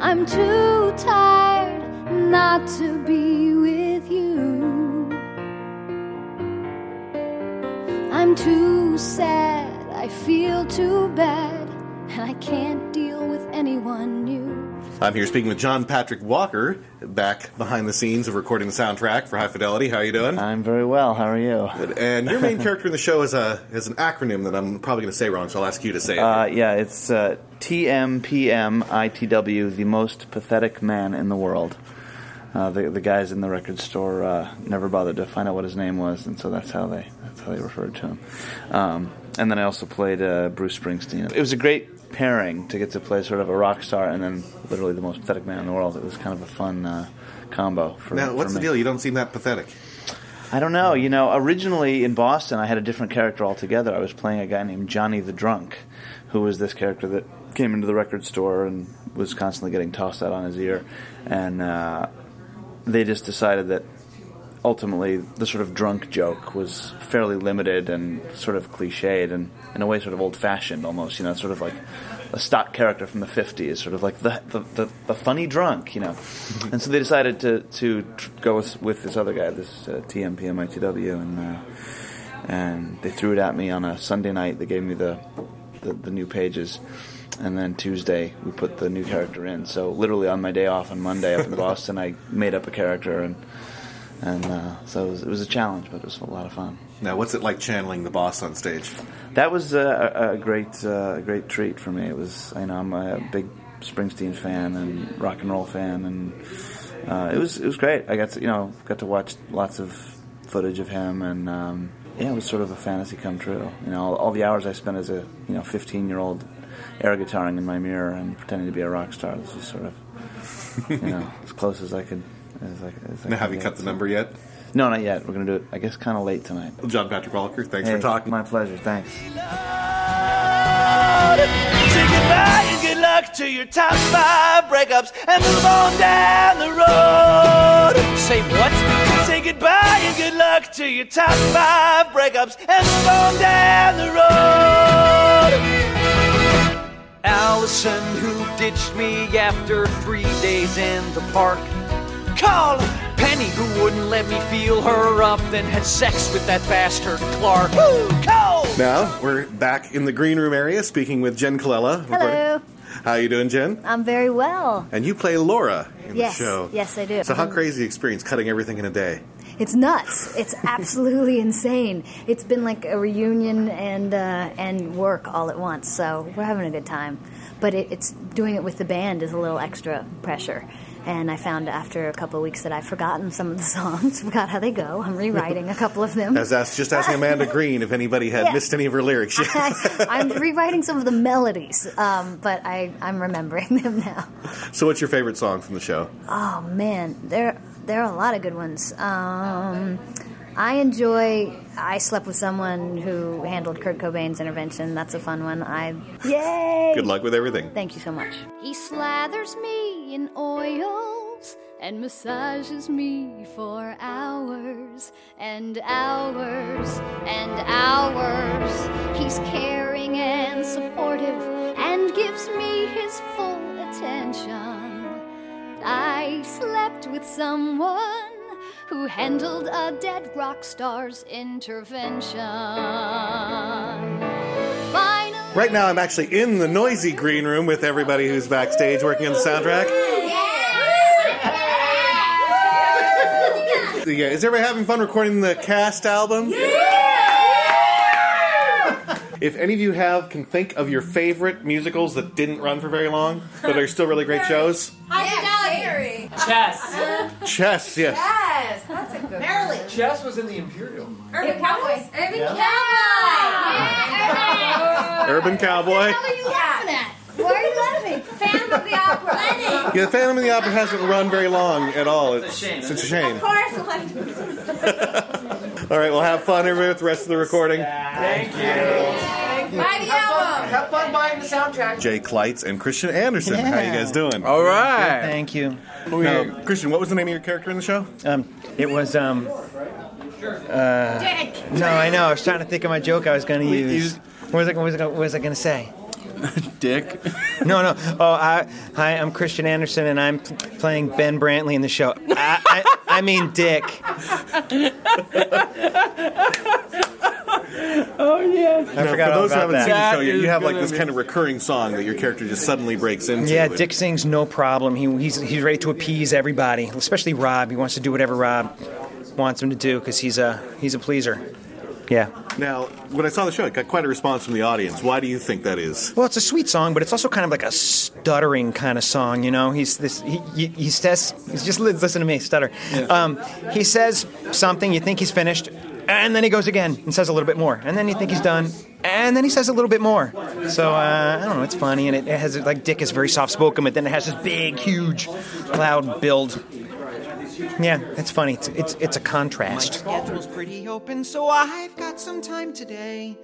Speaker 10: I'm too tired not to be with you. I'm too sad, I feel too bad, and I can't deal with anyone new.
Speaker 1: I'm here speaking with John Patrick Walker, back behind the scenes of recording the soundtrack for High Fidelity. How are you doing?
Speaker 11: I'm very well. How are you?
Speaker 1: Good. And your main character in the show is a is an acronym that I'm probably going to say wrong, so I'll ask you to say it.
Speaker 11: Uh, yeah, it's uh, TMPMITW, the most pathetic man in the world. Uh, the the guys in the record store uh, never bothered to find out what his name was, and so that's how they that's how they referred to him. Um, and then I also played uh, Bruce Springsteen. It was a great pairing to get to play sort of a rock star and then literally the most pathetic man in the world. It was kind of a fun uh, combo. For,
Speaker 1: now, what's
Speaker 11: for
Speaker 1: the deal? You don't seem that pathetic.
Speaker 11: I don't know. You know, originally in Boston, I had a different character altogether. I was playing a guy named Johnny the Drunk, who was this character that came into the record store and was constantly getting tossed out on his ear. And uh, they just decided that ultimately the sort of drunk joke was fairly limited and sort of cliched and in a way sort of old fashioned almost, you know, sort of like a stock character from the 50s, sort of like the, the, the, the funny drunk, you know. and so they decided to, to tr- go with, with this other guy, this uh, TMPMITW, and, uh, and they threw it at me on a Sunday night. They gave me the, the, the new pages. And then Tuesday, we put the new character in. So literally on my day off on Monday up in Boston, I made up a character and and uh, so it was, it was a challenge, but it was a lot of fun.
Speaker 1: Now, what's it like channeling the boss on stage?
Speaker 11: That was a, a great uh, a great treat for me. It was you know I'm a big Springsteen fan and rock and roll fan, and uh, it was it was great. I got to you know got to watch lots of footage of him, and um, yeah, it was sort of a fantasy come true. You know, all, all the hours I spent as a you know 15 year old air guitaring in my mirror and pretending to be a rock star. This was sort of you know as close as I could. As I, as I
Speaker 1: Now, have you
Speaker 11: get,
Speaker 1: cut the number yet?
Speaker 11: No, not yet. We're going to do it, I guess, kind of late tonight.
Speaker 1: John Patrick Walker, thanks
Speaker 11: Hey,
Speaker 1: for talking.
Speaker 11: My pleasure. Thanks.
Speaker 2: Say goodbye and good luck to your top five breakups and move on down the road. Say what? Say goodbye and good luck to your top five breakups and move on down the road. Allison, who ditched me after three days in the park. Call Penny, who wouldn't let me feel her up, then had sex with that bastard Clark. Woo, Cole!
Speaker 1: Now, we're back in the green room area speaking with Jen Colella.
Speaker 12: Hello.
Speaker 1: How you doing, Jen?
Speaker 12: I'm very well.
Speaker 1: And you play Laura in
Speaker 12: Yes,
Speaker 1: the show.
Speaker 12: yes, I do.
Speaker 1: So how crazy experience cutting everything in a day?
Speaker 12: It's nuts. It's absolutely insane. It's been like a reunion and uh, and work all at once. So we're having a good time. But it, it's doing it with the band is a little extra pressure. And I found after a couple of weeks that I've forgotten some of the songs, forgot how they go. I'm rewriting a couple of them.
Speaker 1: As asked, just asking Amanda Green if anybody had
Speaker 12: Yeah.
Speaker 1: missed any of her lyrics.
Speaker 12: I'm rewriting some of the melodies, um, but I, I'm remembering them now.
Speaker 1: so what's your favorite song from the show?
Speaker 12: Oh man, there there are a lot of good ones. Um, I enjoy. I slept with someone who handled Kurt Cobain's intervention. That's a fun one. I yay!
Speaker 1: Good luck with everything.
Speaker 12: Thank you so much.
Speaker 10: He slathers me in oils and massages me for hours and hours and hours. He's caring and supportive and gives me his full attention. I slept with someone who handled a dead rock star's intervention. Finally,
Speaker 1: Right now, I'm actually in the noisy green room with everybody who's backstage working on the soundtrack. Yeah, is everybody having fun recording the cast album? Yeah! If any of you have can think of your favorite musicals that didn't run for very long, but are still really great shows.
Speaker 13: Hi,
Speaker 14: Chess.
Speaker 1: Chess, yes.
Speaker 13: Yes, that's a good Marilyn.
Speaker 14: Chess was in the Imperial.
Speaker 13: Urban Cowboys. Urban
Speaker 1: Yeah.
Speaker 13: Cowboys.
Speaker 1: Urban Cowboy.
Speaker 13: What are you laughing at? Why are you laughing? Phantom of the Opera. Lenny.
Speaker 1: Yeah, the Phantom of the Opera hasn't run very long at all. It's, it's, a shame.
Speaker 13: Of course, like.
Speaker 1: All right, well, have fun everybody with the rest of the recording.
Speaker 14: Thank you.
Speaker 13: Buy the album.
Speaker 14: Have fun buying the soundtrack.
Speaker 1: Jay Klaitz and Christian Anderson. How you guys doing?
Speaker 15: All right.
Speaker 16: Thank you.
Speaker 1: Now, Christian, what was the name of your character in the show?
Speaker 16: Um, it was um. Uh,
Speaker 13: Dick.
Speaker 16: no, I know. I was trying to think of my joke I was going to use. What was I? What was I, what was I going to say?
Speaker 15: Dick.
Speaker 16: No, no. Oh, I, hi. I'm Christian Anderson, and I'm p- playing Ben Brantley in the show. I, I, I mean Dick.
Speaker 14: Oh yeah.
Speaker 16: I
Speaker 1: Now,
Speaker 16: forgot
Speaker 1: for
Speaker 16: all
Speaker 1: those who
Speaker 16: about
Speaker 1: haven't
Speaker 16: that.
Speaker 1: seen the show
Speaker 14: That
Speaker 1: yet,
Speaker 14: is
Speaker 1: you have like
Speaker 14: gonna
Speaker 1: this
Speaker 14: be-
Speaker 1: kind of recurring song that your character just suddenly breaks into.
Speaker 16: Yeah,
Speaker 1: And-
Speaker 16: Dick sings no problem. He, he's he's ready to appease everybody, especially Rob. He wants to do whatever Rob wants him to do because he's a he's a pleaser. Yeah.
Speaker 1: Now, when I saw the show, it got quite a response from the audience. Why do you think that is?
Speaker 16: Well, it's a sweet song, but it's also kind of like a stuttering kind of song. You know, he's this. He, he, he says, he's just listen to me stutter. Um, he says something, you think he's finished, and then he goes again and says a little bit more, and then you think he's done, and then he says a little bit more. So uh, I don't know. It's funny, and it, it has like Dick is very soft spoken, but then it has this big, huge, loud build. Yeah, it's funny. It's it's, it's a contrast.
Speaker 17: My schedule's pretty open, so I've got some time today.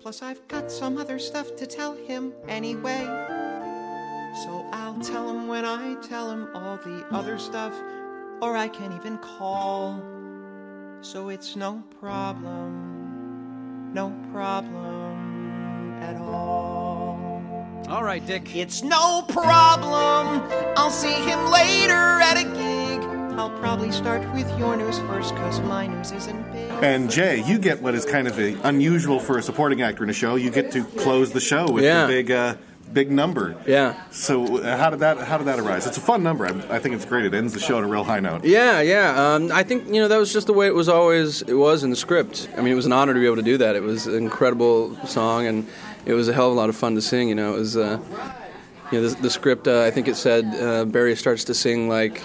Speaker 17: Plus, I've got some other stuff to tell him anyway. So I'll tell him when I tell him all the other stuff, or I can even call. So it's no problem, no problem at all.
Speaker 2: All right, Dick.
Speaker 17: It's no problem. I'll see him later at a gig. I'll probably start with your news first, cause my news isn't big.
Speaker 1: And Jay, you get what is kind of a, unusual for a supporting actor in a show. You get to close the show with
Speaker 15: Yeah.
Speaker 1: the big, uh, big number.
Speaker 15: Yeah.
Speaker 1: So uh, how did that how did that arise? It's a fun number. I, I think it's great. It ends the show on a real high note.
Speaker 15: Yeah, yeah. Um, I think you know that was just the way it was always. It was in the script. I mean, it was an honor to be able to do that. It was an incredible song, and it was a hell of a lot of fun to sing. You know, it was. Uh, you know, the, the script. Uh, I think it said uh, Barry starts to sing like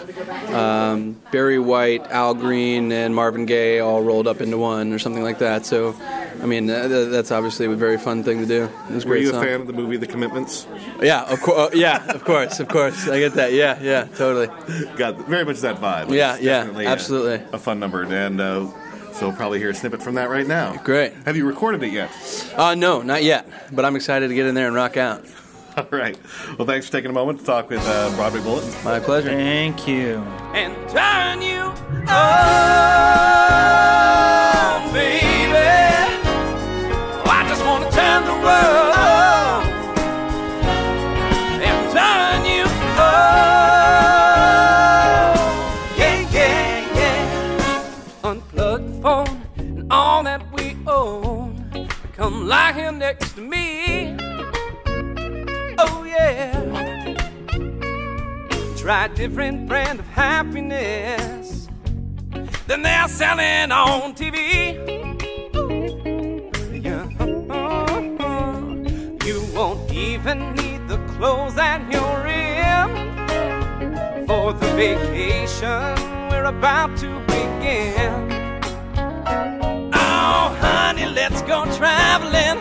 Speaker 15: um, Barry White, Al Green, and Marvin Gaye all rolled up into one, or something like that. So, I mean, uh, that's obviously a very fun thing to do. It was a
Speaker 1: Were
Speaker 15: great
Speaker 1: you
Speaker 15: song.
Speaker 1: a fan of the movie The Commitments?
Speaker 15: Yeah, of course. yeah, of course, of course. I get that. Yeah, yeah, totally.
Speaker 1: Got very much that vibe.
Speaker 15: Yeah,
Speaker 1: It's
Speaker 15: yeah,
Speaker 1: definitely a-
Speaker 15: absolutely.
Speaker 1: A, fun number, and uh, so we'll probably hear a snippet from that right now.
Speaker 15: Great.
Speaker 1: Have you recorded it yet?
Speaker 15: Uh, no, not yet. But I'm excited to get in there and rock out.
Speaker 1: All right. Well, thanks for taking a moment to talk with uh, Broadway Bulletin.
Speaker 15: My pleasure.
Speaker 16: Thank you.
Speaker 2: and turn you on, baby. Oh, I just want to turn the world Try a different brand of happiness than they're selling on TV. Yeah. You won't even need the clothes that you're in for the vacation we're about to begin. Oh, honey, let's go traveling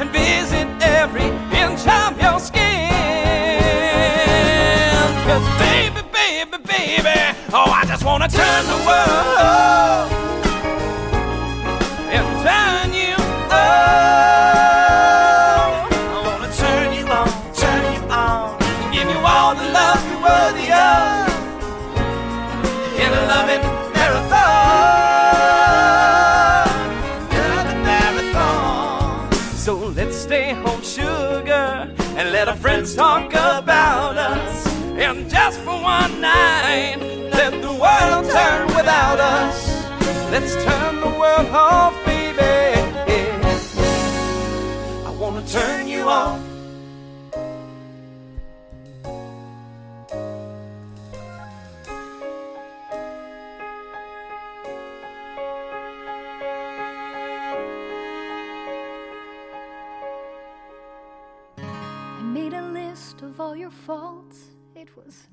Speaker 2: and visit every inch of your skin. Baby, oh, I just wanna turn the world Let's turn the world off, baby. I wanna turn you on.
Speaker 10: all your faults. It was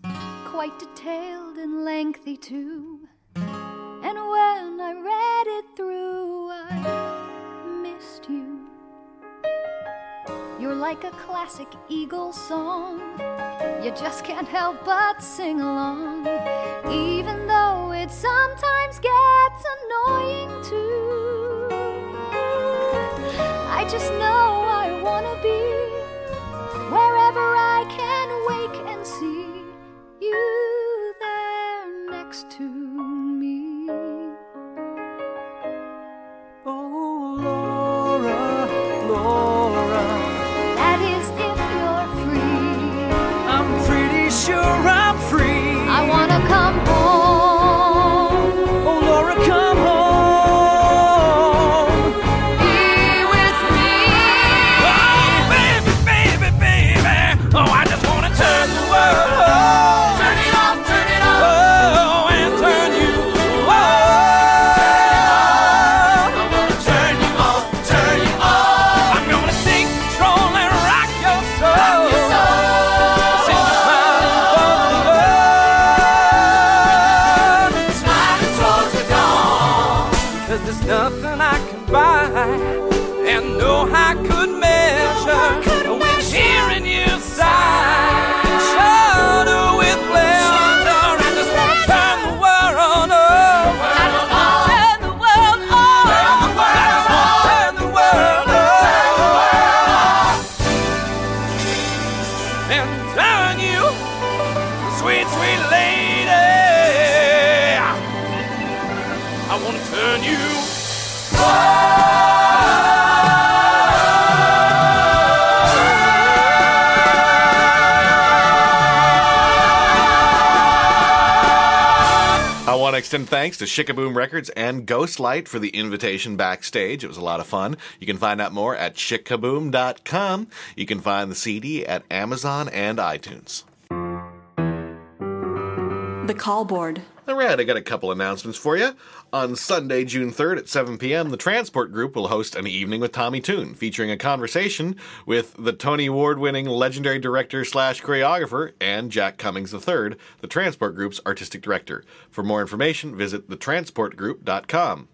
Speaker 10: quite detailed and lengthy, too. And when I read it through, I missed you. You're like a classic Eagle song. You just can't help but sing along, even though it sometimes gets annoying too. I just know
Speaker 1: Extend thanks to Sh-K-Boom Records and Ghostlight for the invitation backstage. It was a lot of fun. You can find out more at shikaboom.com. You can find the CD at Amazon and iTunes.
Speaker 18: The call board.
Speaker 1: All right, I got a couple announcements for you. On Sunday, June 3rd at 7 p.m., the Transport Group will host an evening with Tommy Tune, featuring a conversation with the Tony Award winning legendary director slash choreographer and Jack Cummings III, the Transport Group's artistic director. For more information, visit thetransportgroup.com.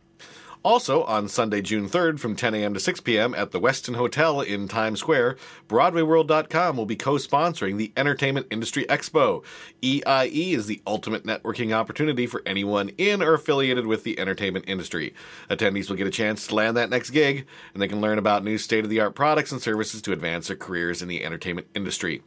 Speaker 1: Also, on Sunday, June 3rd, from 10 a.m. to 6 p.m. at the Westin Hotel in Times Square, BroadwayWorld.com will be co sponsoring the Entertainment Industry Expo. EIE is the ultimate networking opportunity for anyone in or affiliated with the entertainment industry. Attendees will get a chance to land that next gig, and they can learn about new state of the art products and services to advance their careers in the entertainment industry.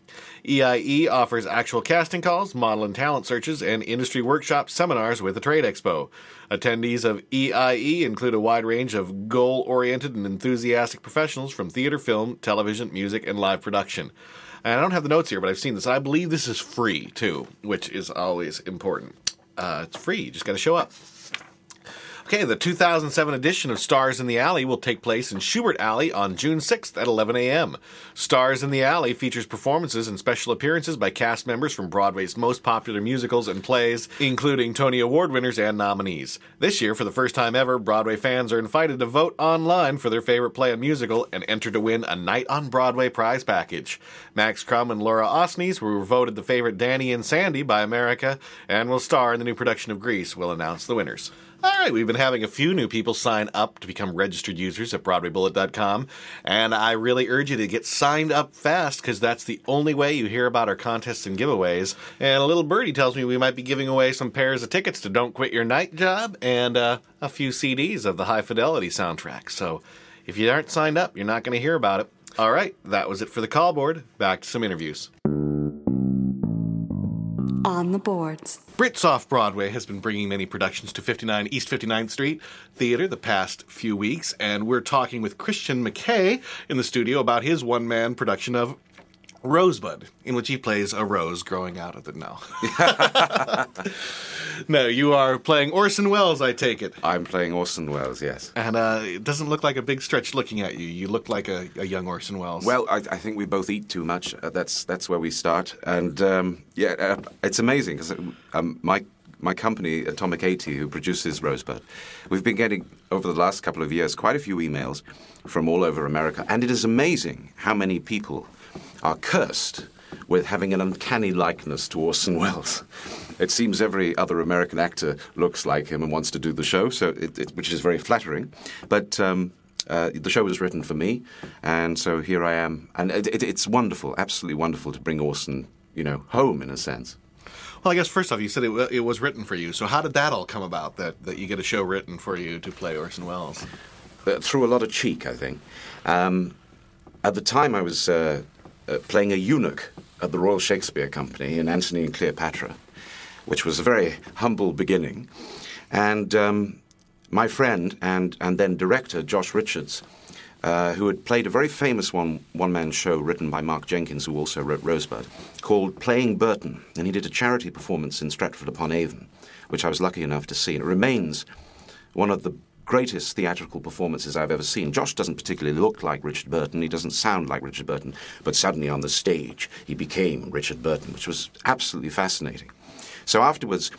Speaker 1: EIE offers actual casting calls, model and talent searches, and industry workshop seminars with the Trade Expo. Attendees of EIE include a wide range of goal oriented and enthusiastic professionals from theater, film, television, music, and live production. And I don't have the notes here, but I've seen this. I believe this is free too, which is always important. Uh, it's free, you just got to show up. Okay, the 2007 edition of Stars in the Alley will take place in Shubert Alley on June 6th at 11 a.m. Stars in the Alley features performances and special appearances by cast members from Broadway's most popular musicals and plays, including Tony Award winners and nominees. This year, for the first time ever, Broadway fans are invited to vote online for their favorite play and musical and enter to win a Night on Broadway prize package. Max Crumm and Laura Osnes were voted the favorite Danny and Sandy by America and will star in the new production of Grease. Will announce the winners. All right, we've been having a few new people sign up to become registered users at BroadwayBullet.com, and I really urge you to get signed up fast because that's the only way you hear about our contests and giveaways. And a little birdie tells me we might be giving away some pairs of tickets to Don't Quit Your Night Job and uh, a few CDs of the High Fidelity soundtrack. So if you aren't signed up, you're not going to hear about it. All right, that was it for the call board. Back to some interviews.
Speaker 18: On the boards.
Speaker 1: Brits Off Broadway has been bringing many productions to 59 East 59th Street Theater the past few weeks, and we're talking with Christian McKay in the studio about his one man production of Rosebud, in which he plays a rose growing out of the no. no, you are playing Orson Welles, I take it.
Speaker 19: I'm playing Orson Welles, yes.
Speaker 1: And uh, it doesn't look like a big stretch looking at you. You look like a, a young Orson Welles.
Speaker 19: Well, I, I think we both eat too much. Uh, that's that's where we start, and um, yeah, uh, it's amazing because um, my my company, Atomic 80, who produces Rosebud, we've been getting over the last couple of years quite a few emails from all over America, and it is amazing how many people are cursed with having an uncanny likeness to Orson Welles. It seems every other American actor looks like him and wants to do the show, so it, it, which is very flattering. But um, uh, the show was written for me, and so here I am, and it, it, it's wonderful, absolutely wonderful to bring Orson, you know, home in a sense.
Speaker 1: Well, I guess first off, you said it, it was written for you. So how did that all come about? That that you get a show written for you to play Orson Welles?
Speaker 19: uh, through a lot of cheek, I think. Um, at the time, I was uh, uh, playing a eunuch at the Royal Shakespeare Company in Antony and Cleopatra, which was a very humble beginning. And um, my friend and, and then director, Josh Richards, uh, who had played a very famous one one man show written by Mark Jenkins, who also wrote Rosebud, called Playing Burton. And he did a charity performance in Stratford upon Avon, which I was lucky enough to see. And it remains one of the greatest theatrical performances I've ever seen. Josh doesn't particularly look like Richard Burton, he doesn't sound like Richard Burton, but suddenly on the stage he became Richard Burton, which was absolutely fascinating. So afterwards,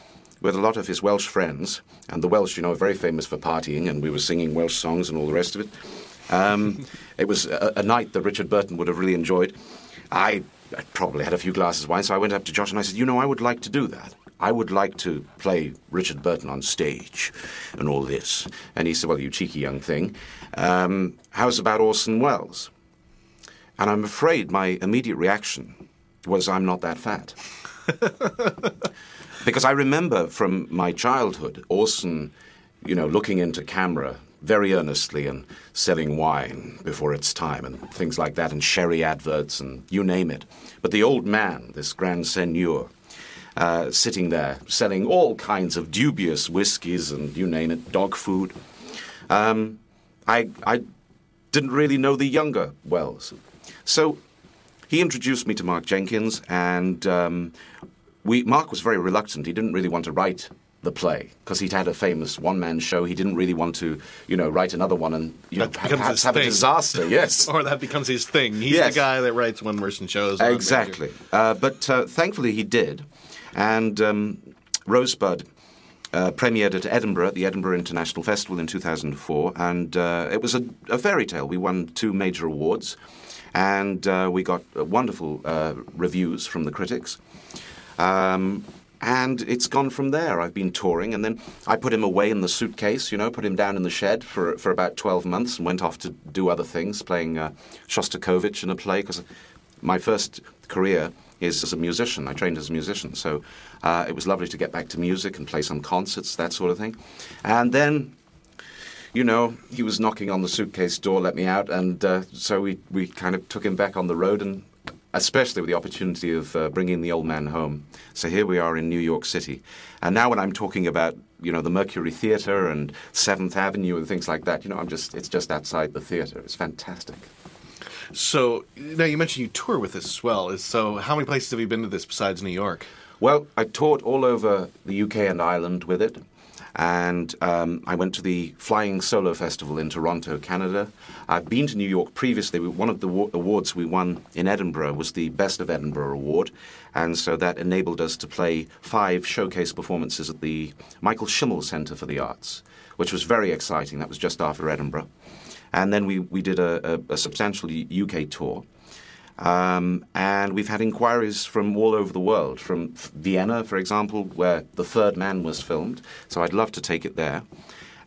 Speaker 19: with a lot of his Welsh friends, and the Welsh, you know, are very famous for partying, and we were singing Welsh songs and all the rest of it. Um, it was a, a night that Richard Burton would have really enjoyed. I, I probably had a few glasses of wine, so I went up to Josh and I said, You know, I would like to do that. I would like to play Richard Burton on stage and all this. And he said, Well, you cheeky young thing, um, how's about Orson Welles? And I'm afraid my immediate reaction was, I'm not that fat. because I remember from my childhood Orson, you know, looking into camera very earnestly and selling wine before its time and things like that, and sherry adverts and you name it. But the old man, this grand seigneur, uh, sitting there selling all kinds of dubious whiskies and you name it, dog food. Um, I, I didn't really know the younger Welles. So he introduced me to Mark Jenkins, and um, we, Mark was very reluctant. He didn't really want to write the play because he'd had a famous one-man show. He didn't really want to, you know, write another one and you know,
Speaker 1: That
Speaker 19: perhaps have a disaster. Yes,
Speaker 1: or that becomes his thing. He's
Speaker 19: Yes.
Speaker 1: the guy that writes one person shows.
Speaker 19: Exactly. Uh, but uh, thankfully he did. And um, Rosebud uh, premiered at Edinburgh at the Edinburgh International Festival in 2004. And uh, it was a, a fairy tale. We won two major awards. And uh, we got uh, wonderful uh, reviews from the critics. Um, and it's gone from there. I've been touring, and then I put him away in the suitcase, you know, put him down in the shed for, for about 12 months and went off to do other things, playing uh, Shostakovich in a play, because my first career is as a musician. I trained as a musician, so uh, it was lovely to get back to music and play some concerts, that sort of thing. And then, you know, he was knocking on the suitcase door, let me out, and uh, so we, we kind of took him back on the road and especially with the opportunity of uh, bringing the old man home. So here we are in New York City. And now when I'm talking about, you know, the Mercury Theatre and 7th Avenue and things like that, you know, I'm just, it's just outside the theatre. It's fantastic.
Speaker 1: So now you mentioned you tour with this as well. So how many places have you been to this besides New York?
Speaker 19: Well, I toured all over the UK and Ireland with it. And um, I went to the Flying Solo Festival in Toronto, Canada. I've been to New York previously. One of the awards we won in Edinburgh was the Best of Edinburgh Award. And so that enabled us to play five showcase performances at the Michael Schimmel Centre for the Arts, which was very exciting. That was just after Edinburgh. And then we, we did a, a, a substantial UK tour. Um, and we've had inquiries from all over the world, from Vienna, for example, where The Third Man was filmed. So I'd love to take it there.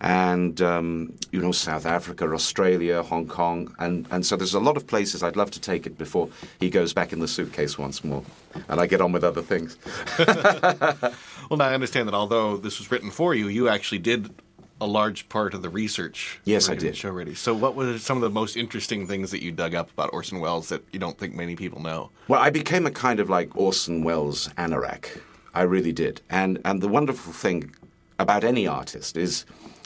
Speaker 19: And, um, you know, South Africa, Australia, Hong Kong. And, and so there's a lot of places I'd love to take it before he goes back in the suitcase once more. And I get on with other things.
Speaker 1: Well, now I understand that although this was written for you, you actually did a large part of the research.
Speaker 19: Yes, I did.
Speaker 1: Show ready. So, what were some of the most interesting things that you dug up about Orson Welles that you don't think many people know?
Speaker 19: Well, I became a kind of like Orson Welles anorak. I really did. And and the wonderful thing about any artist is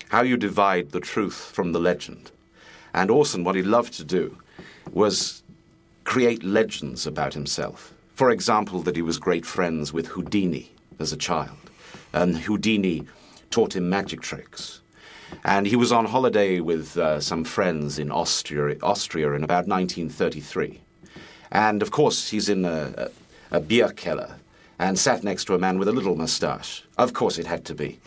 Speaker 19: how you divide the truth from the legend. And Orson, what he loved to do was create legends about himself. For example, that he was great friends with Houdini as a child, and Houdini taught him magic tricks. And he was on holiday with uh, some friends in Austria, Austria in about 1933. And of course, he's in a, a, a beer keller and sat next to a man with a little moustache. Of course, it had to be,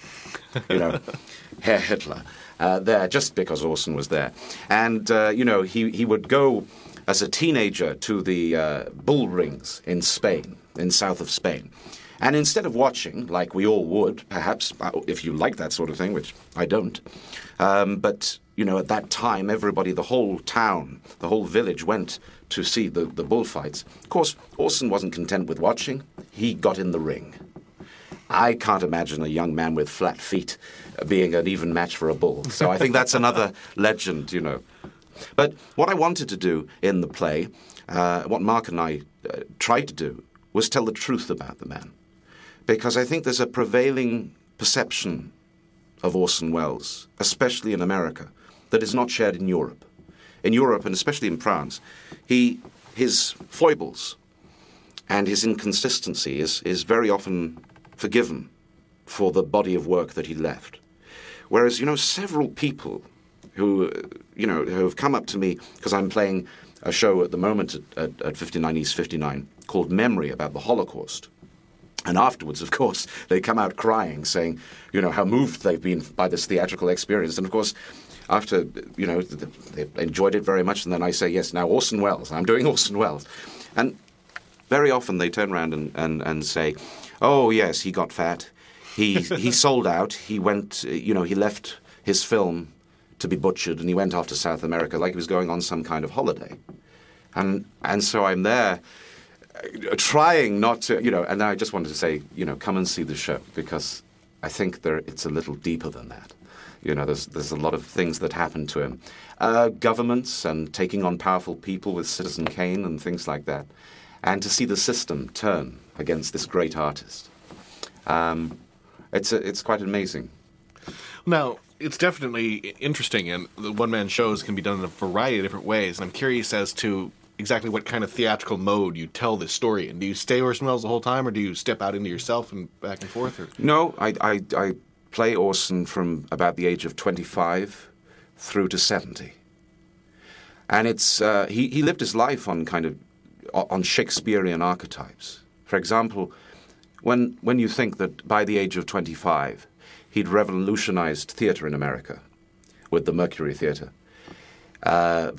Speaker 19: you know, Herr Hitler uh, there, just because Orson was there. And, uh, you know, he, he would go as a teenager to the uh, bull rings in Spain, in south of Spain. And instead of watching, like we all would, perhaps, uh, if you like that sort of thing, which I don't, um, but you know, at that time, everybody, the whole town, the whole village went to see the, the bullfights. Of course, Orson wasn't content with watching, he got in the ring. I can't imagine a young man with flat feet being an even match for a bull. So I think that's another legend, you know. But what I wanted to do in the play, uh, what Mark and I uh, tried to do, was tell the truth about the man. Because I think there's a prevailing perception of Orson Welles, especially in America, that is not shared in Europe. In Europe, and especially in France, he, his foibles and his inconsistency is, is very often forgiven for the body of work that he left. Whereas, you know, several people who, you know, who have come up to me because I'm playing a show at the moment at, at, at 59 East 59 called Memory about the Holocaust. And afterwards, of course, they come out crying, saying, you know, how moved they've been by this theatrical experience. And of course, after, you know, they enjoyed it very much. And then I say, yes, now Orson Welles, I'm doing Orson Welles. And very often they turn around and, and, and say, oh, yes, he got fat. He, he sold out. He went, you know, he left his film to be butchered and he went off to South America like he was going on some kind of holiday. And, and so I'm there trying not to, you know, and I just wanted to say, you know, come and see the show because I think there, it's a little deeper than that. You know, there's, there's a lot of things that happened to him. Uh, governments and taking on powerful people with Citizen Kane and things like that. And to see the system turn against this great artist. Um, it's, a, it's quite amazing.
Speaker 1: Now, it's definitely interesting, and the one man shows can be done in a variety of different ways. And I'm curious as to exactly what kind of theatrical mode you tell this story in. Do you stay Orson Welles the whole time, or do you step out into yourself and back and forth? Or?
Speaker 19: No, I, I, I play Orson from about the age of 25 through to 70. And it's, uh, he, he lived his life on kind of on Shakespearean archetypes. For example, when, when you think that by the age of 25, he'd revolutionized theater in America with the Mercury Theater. Uh,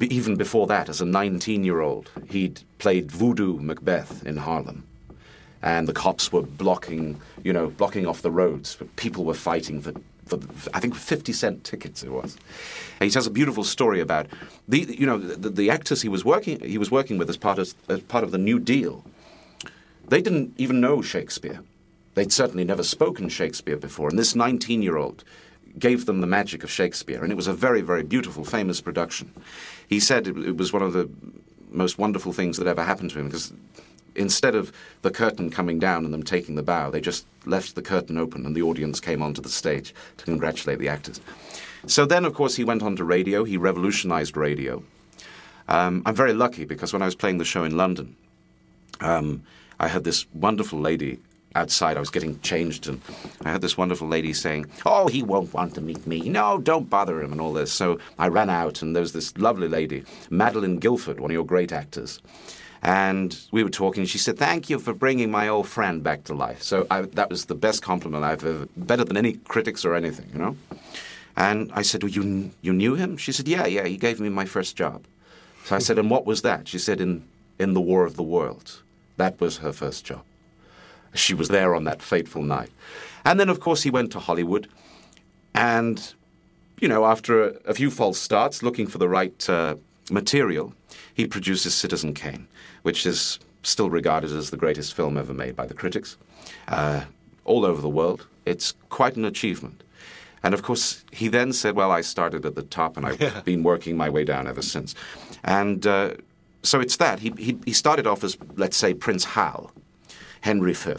Speaker 19: even before that, as a 19 year old, he'd played Voodoo Macbeth in Harlem. And the cops were blocking, you know, blocking off the roads. People were fighting for, for I think, 50 cent tickets it was. And he tells a beautiful story about the, you know, the, the actors he was working, he was working with as part of, as part of the New Deal. They didn't even know Shakespeare. They'd certainly never spoken Shakespeare before. And this 19 year old gave them the magic of Shakespeare. And it was a very, very beautiful, famous production. He said it, was one of the most wonderful things that ever happened to him because instead of the curtain coming down and them taking the bow, they just left the curtain open and the audience came onto the stage to congratulate the actors. So then, of course, he went on to radio. He revolutionized radio. Um, I'm very lucky because when I was playing the show in London, um, I had this wonderful lady outside. I was getting changed, and I had this wonderful lady saying, "Oh, he won't want to meet me. No, don't bother him," and all this. So I ran out, and there was this lovely lady, Madeline Gilford, one of your great actors. And we were talking. She said, "Thank you for bringing my old friend back to life." So I, that was the best compliment I've ever, better than any critics or anything, you know. And I said, well, "You you knew him?" She said, "Yeah, yeah. He gave me my first job." So I said, "And what was that?" She said, "In in the War of the Worlds." That was her first job. She was there on that fateful night. And then, of course, he went to Hollywood. And, you know, after a, a few false starts, looking for the right uh, material, he produces Citizen Kane, which is still regarded as the greatest film ever made by the critics. Uh, all over the world. It's quite an achievement. And of course, he then said, Well, I started at the top and I've yeah. been working my way down ever since. And uh, so it's that. He, he, he started off as, let's say, Prince Hal, Henry V,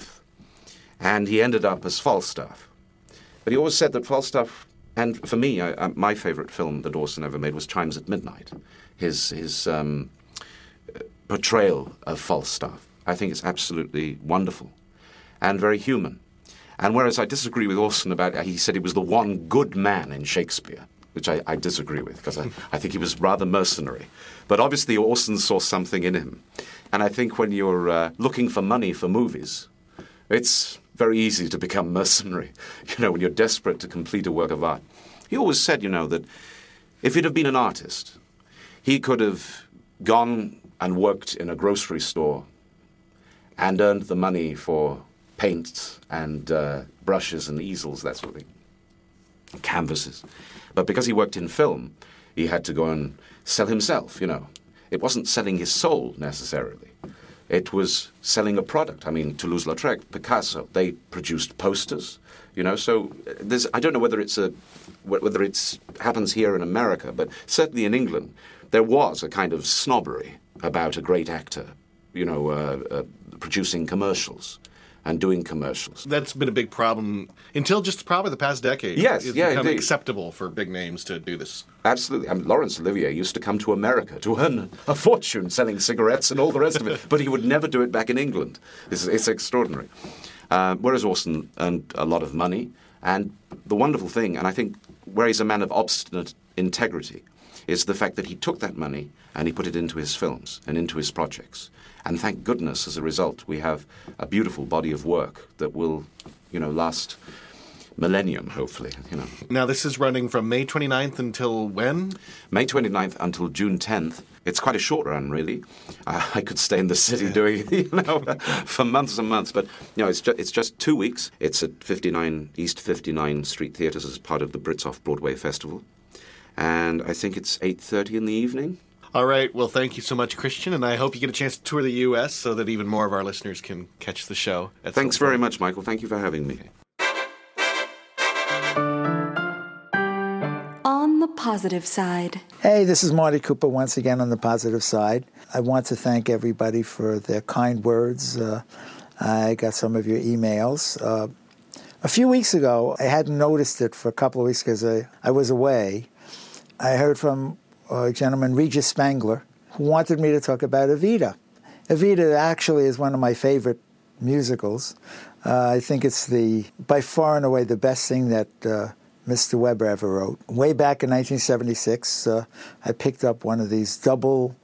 Speaker 19: and he ended up as Falstaff. But he always said that Falstaff, and for me, I, I, my favorite film that Orson ever made was Chimes at Midnight. His, his um, portrayal of Falstaff. I think it's absolutely wonderful and very human. And whereas I disagree with Orson about, he said he was the one good man in Shakespeare which I, I disagree with because I, I, think he was rather mercenary. But obviously, Orson saw something in him. And I think when you're uh, looking for money for movies, it's very easy to become mercenary, you know, when you're desperate to complete a work of art. He always said, you know, that if he'd have been an artist, he could have gone and worked in a grocery store and earned the money for paints and uh, brushes and easels, that sort of thing, canvases. But because he worked in film, he had to go and sell himself, you know. It wasn't selling his soul necessarily. It was selling a product. I mean, Toulouse-Lautrec, Picasso, they produced posters, you know. So uh, I don't know whether it's a, whether it's happens here in America, but certainly in England, there was a kind of snobbery about a great actor, you know, uh, uh, producing commercials and doing commercials.
Speaker 1: That's been a big problem until just probably the past decade.
Speaker 19: Yes,
Speaker 1: it's
Speaker 19: yeah,
Speaker 1: become
Speaker 19: indeed.
Speaker 1: acceptable for big names to do this.
Speaker 19: Absolutely. I mean, Laurence Olivier used to come to America to earn a fortune selling cigarettes and all the rest of it, but he would never do it back in England. It's, it's extraordinary. Uh, whereas Orson earned a lot of money, and the wonderful thing, and I think where he's a man of obstinate integrity, is the fact that he took that money and he put it into his films and into his projects. And thank goodness, as a result, we have a beautiful body of work that will, you know, last millennium, hopefully. You know.
Speaker 1: Now, this is running from May 29th until when?
Speaker 19: May 29th until June 10th. It's quite a short run, really. Uh, I could stay in the city doing it, you know, for months and months. But you know, it's just, it's just two weeks. It's at 59 East 59 Street Theatres as part of the Brits Off Broadway Festival, and I think it's 8:30 in the evening.
Speaker 1: All right. Well, thank you so much, Christian, and I hope you get a chance to tour the U.S. so that even more of our listeners can catch the show.
Speaker 19: Thanks very
Speaker 1: point.
Speaker 19: much, Michael. Thank you for having me.
Speaker 18: On the positive side.
Speaker 20: Hey, this is Marty Cooper once again on the positive side. I want to thank everybody for their kind words. Uh, I got some of your emails. Uh, a few weeks ago, I hadn't noticed it for a couple of weeks because I, I was away. I heard from a gentleman, Regis Spangler, who wanted me to talk about Evita. Evita actually is one of my favorite musicals. Uh, I think it's the by far and away the best thing that uh, Mr. Webber ever wrote. Way back in 1976, uh, I picked up one of these double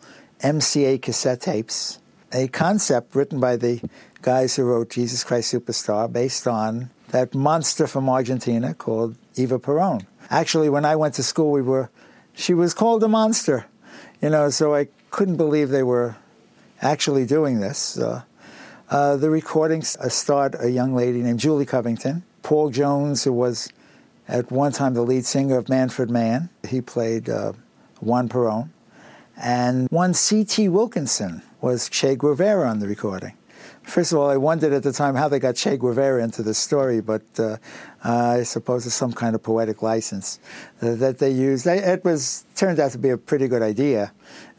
Speaker 20: MCA cassette tapes, a concept written by the guys who wrote Jesus Christ Superstar, based on that monster from Argentina called Eva Peron. Actually, when I went to school, we were she was called a monster, you know. So I couldn't believe they were actually doing this. Uh, uh, the recordings uh, starred a young lady named Julie Covington, Paul Jones, who was at one time the lead singer of Manfred Mann. He played uh, Juan Perón. And one C.T. Wilkinson was Che Guevara on the recording. First of all, I wondered at the time how they got Che Guevara into the story, but uh, I suppose it's some kind of poetic license uh, that they used. It was turned out to be a pretty good idea.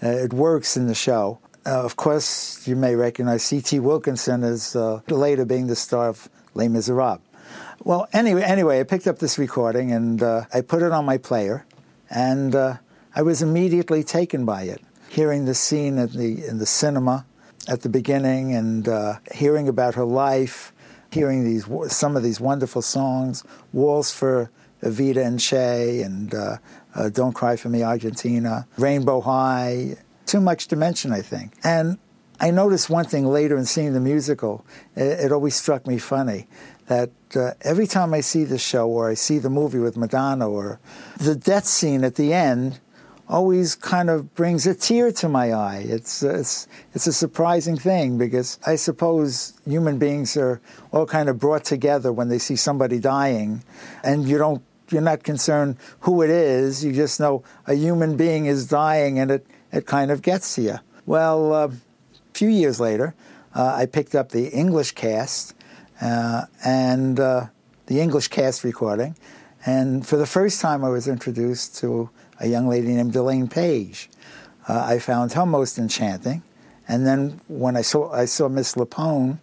Speaker 20: Uh, it works in the show. Uh, of course, you may recognize C.T. Wilkinson as uh, later being the star of Les Miserables. Well, anyway, anyway, I picked up this recording and uh, I put it on my player, and uh, I was immediately taken by it. Hearing the scene in the in the cinema at the beginning, and uh, hearing about her life, hearing these some of these wonderful songs, Waltz for Evita and Che," and uh, uh, "Don't Cry for Me, Argentina," "Rainbow High." Too much to mention, I think. And I noticed one thing later in seeing the musical. It, it always struck me funny that uh, every time I see the show or I see the movie with Madonna or the death scene at the end always kind of brings a tear to my eye. It's, uh, it's, it's a surprising thing because I suppose human beings are all kind of brought together when they see somebody dying and you don't, you're not concerned who it is. You just know a human being is dying and it, it kind of gets to you. Well, uh, a few years later, uh, I picked up the English cast uh, and uh, the English cast recording. And for the first time, I was introduced to a young lady named Elaine Paige. Uh, I found her most enchanting. And then when I saw, I saw Miss LuPone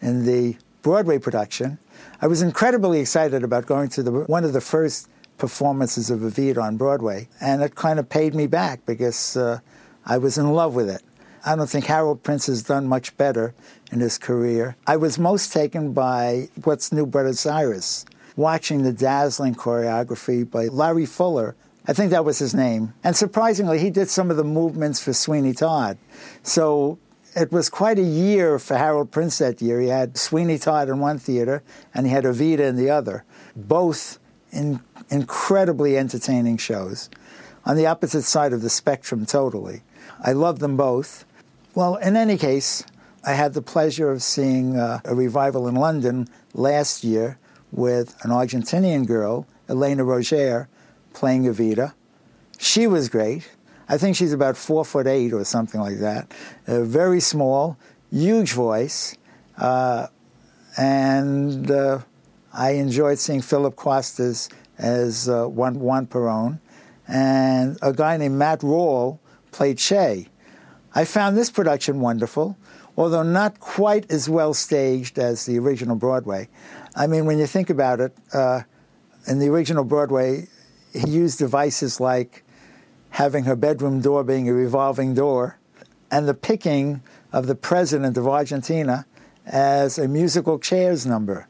Speaker 20: in the Broadway production, I was incredibly excited about going to the, one of the first performances of Evita on Broadway. And it kind of paid me back because uh, I was in love with it. I don't think Harold Prince has done much better in his career. I was most taken by What's New Buenos Aires, watching the dazzling choreography by Larry Fuller. I think that was his name. And surprisingly, he did some of the movements for Sweeney Todd. So it was quite a year for Harold Prince that year. He had Sweeney Todd in one theater and he had Evita in the other. Both in, incredibly entertaining shows. on the opposite side of the spectrum totally. I love them both. Well, in any case, I had the pleasure of seeing uh, a revival in London last year with an Argentinian girl, Elena Roger, playing Evita. She was great. I think she's about four foot eight or something like that. Uh, very small, huge voice. Uh, and uh, I enjoyed seeing Philip Quast as uh, Juan, Juan Perón. And a guy named Matt Rawle played Che. I found this production wonderful, although not quite as well staged as the original Broadway. I mean, when you think about it, uh, in the original Broadway, he used devices like having her bedroom door being a revolving door and the picking of the president of Argentina as a musical chairs number.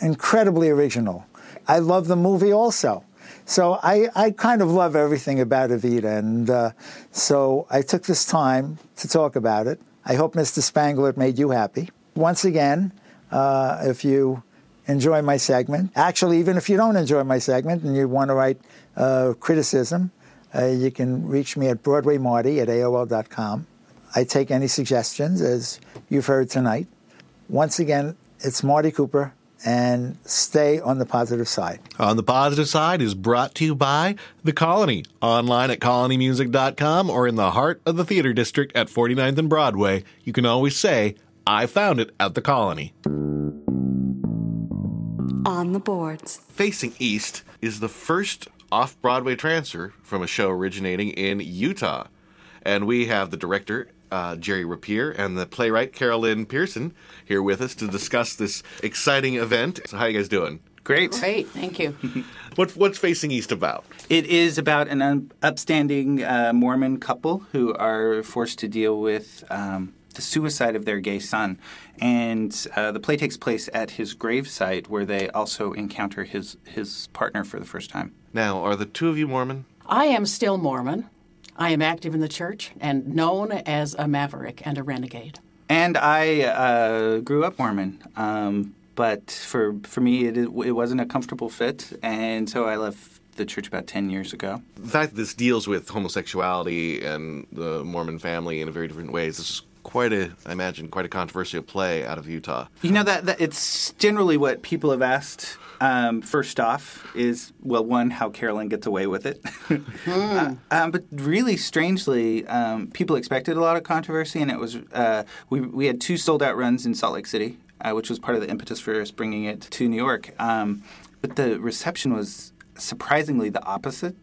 Speaker 20: Incredibly original. I love the movie also. So I, I kind of love everything about Evita, and uh, so I took this time to talk about it. I hope Mr. Spangler made you happy. Once again, uh, if you enjoy my segment, actually, even if you don't enjoy my segment and you want to write uh, criticism, uh, you can reach me at BroadwayMarty at AOL.com. I take any suggestions, as you've heard tonight. Once again, it's Marty Cooper, and stay on the positive side.
Speaker 1: On the Positive Side is brought to you by The Colony, online at colonymusic.com or in the heart of the theater district at 49th and Broadway. You can always say, I found it at The Colony.
Speaker 18: On the boards.
Speaker 1: Facing East is the first off Broadway transfer from a show originating in Utah. And we have the director, uh, Jerry Rapier, and the playwright, Carol Lynn Pearson, here with us to discuss this exciting event. So, how you guys doing?
Speaker 21: Great.
Speaker 22: Great, thank you.
Speaker 1: What, what's Facing East about?
Speaker 21: It is about an upstanding uh, Mormon couple who are forced to deal with um, the suicide of their gay son. And uh, the play takes place at his gravesite where they also encounter his, his partner for the first time.
Speaker 1: Now, are the two of you Mormon?
Speaker 22: I am still Mormon. I am active in the church and known as a maverick and a renegade.
Speaker 21: And I uh, grew up Mormon, um, but for for me, it, it wasn't a comfortable fit, and so I left the church about ten years ago.
Speaker 1: The fact that this deals with homosexuality and the Mormon family in a very different ways, this is quite a, I imagine, quite a controversial play out of Utah.
Speaker 21: You know that, that it's generally what people have asked. Um, first off, is well, one, how Carol Lynn gets away with it. uh, um, but really, strangely, um, people expected a lot of controversy, and it was uh, we we had two sold out runs in Salt Lake City, uh, which was part of the impetus for us bringing it to New York. Um, but the reception was surprisingly the opposite.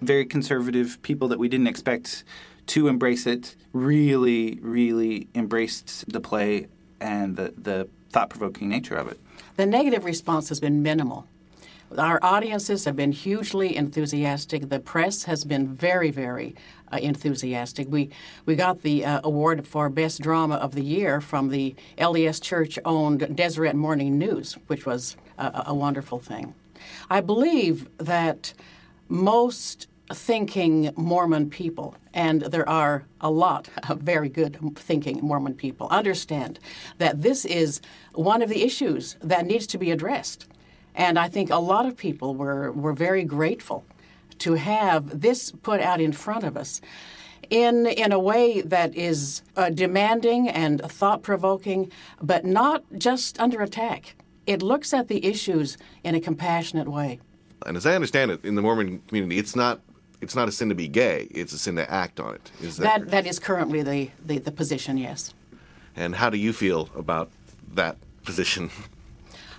Speaker 21: Very conservative people that we didn't expect to embrace it really, really embraced the play and the, the thought provoking nature of it.
Speaker 22: The negative response has been minimal. Our audiences have been hugely enthusiastic. The press has been very, very uh, enthusiastic. We we got the uh, award for best drama of the year from the LDS Church owned Deseret Morning News, which was a, a wonderful thing. I believe that most thinking Mormon people, and there are a lot of very good thinking Mormon people, understand that this is one of the issues that needs to be addressed. And I think a lot of people were, were very grateful to have this put out in front of us in, in a way that is uh, demanding and thought provoking, but not just under attack. It looks at the issues in a compassionate way.
Speaker 1: And as I understand it, in the Mormon community, it's not it's not a sin to be gay; it's a sin to act on it. Is that,
Speaker 22: That, that is currently the, the, the position, yes.
Speaker 1: And how do you feel about that position?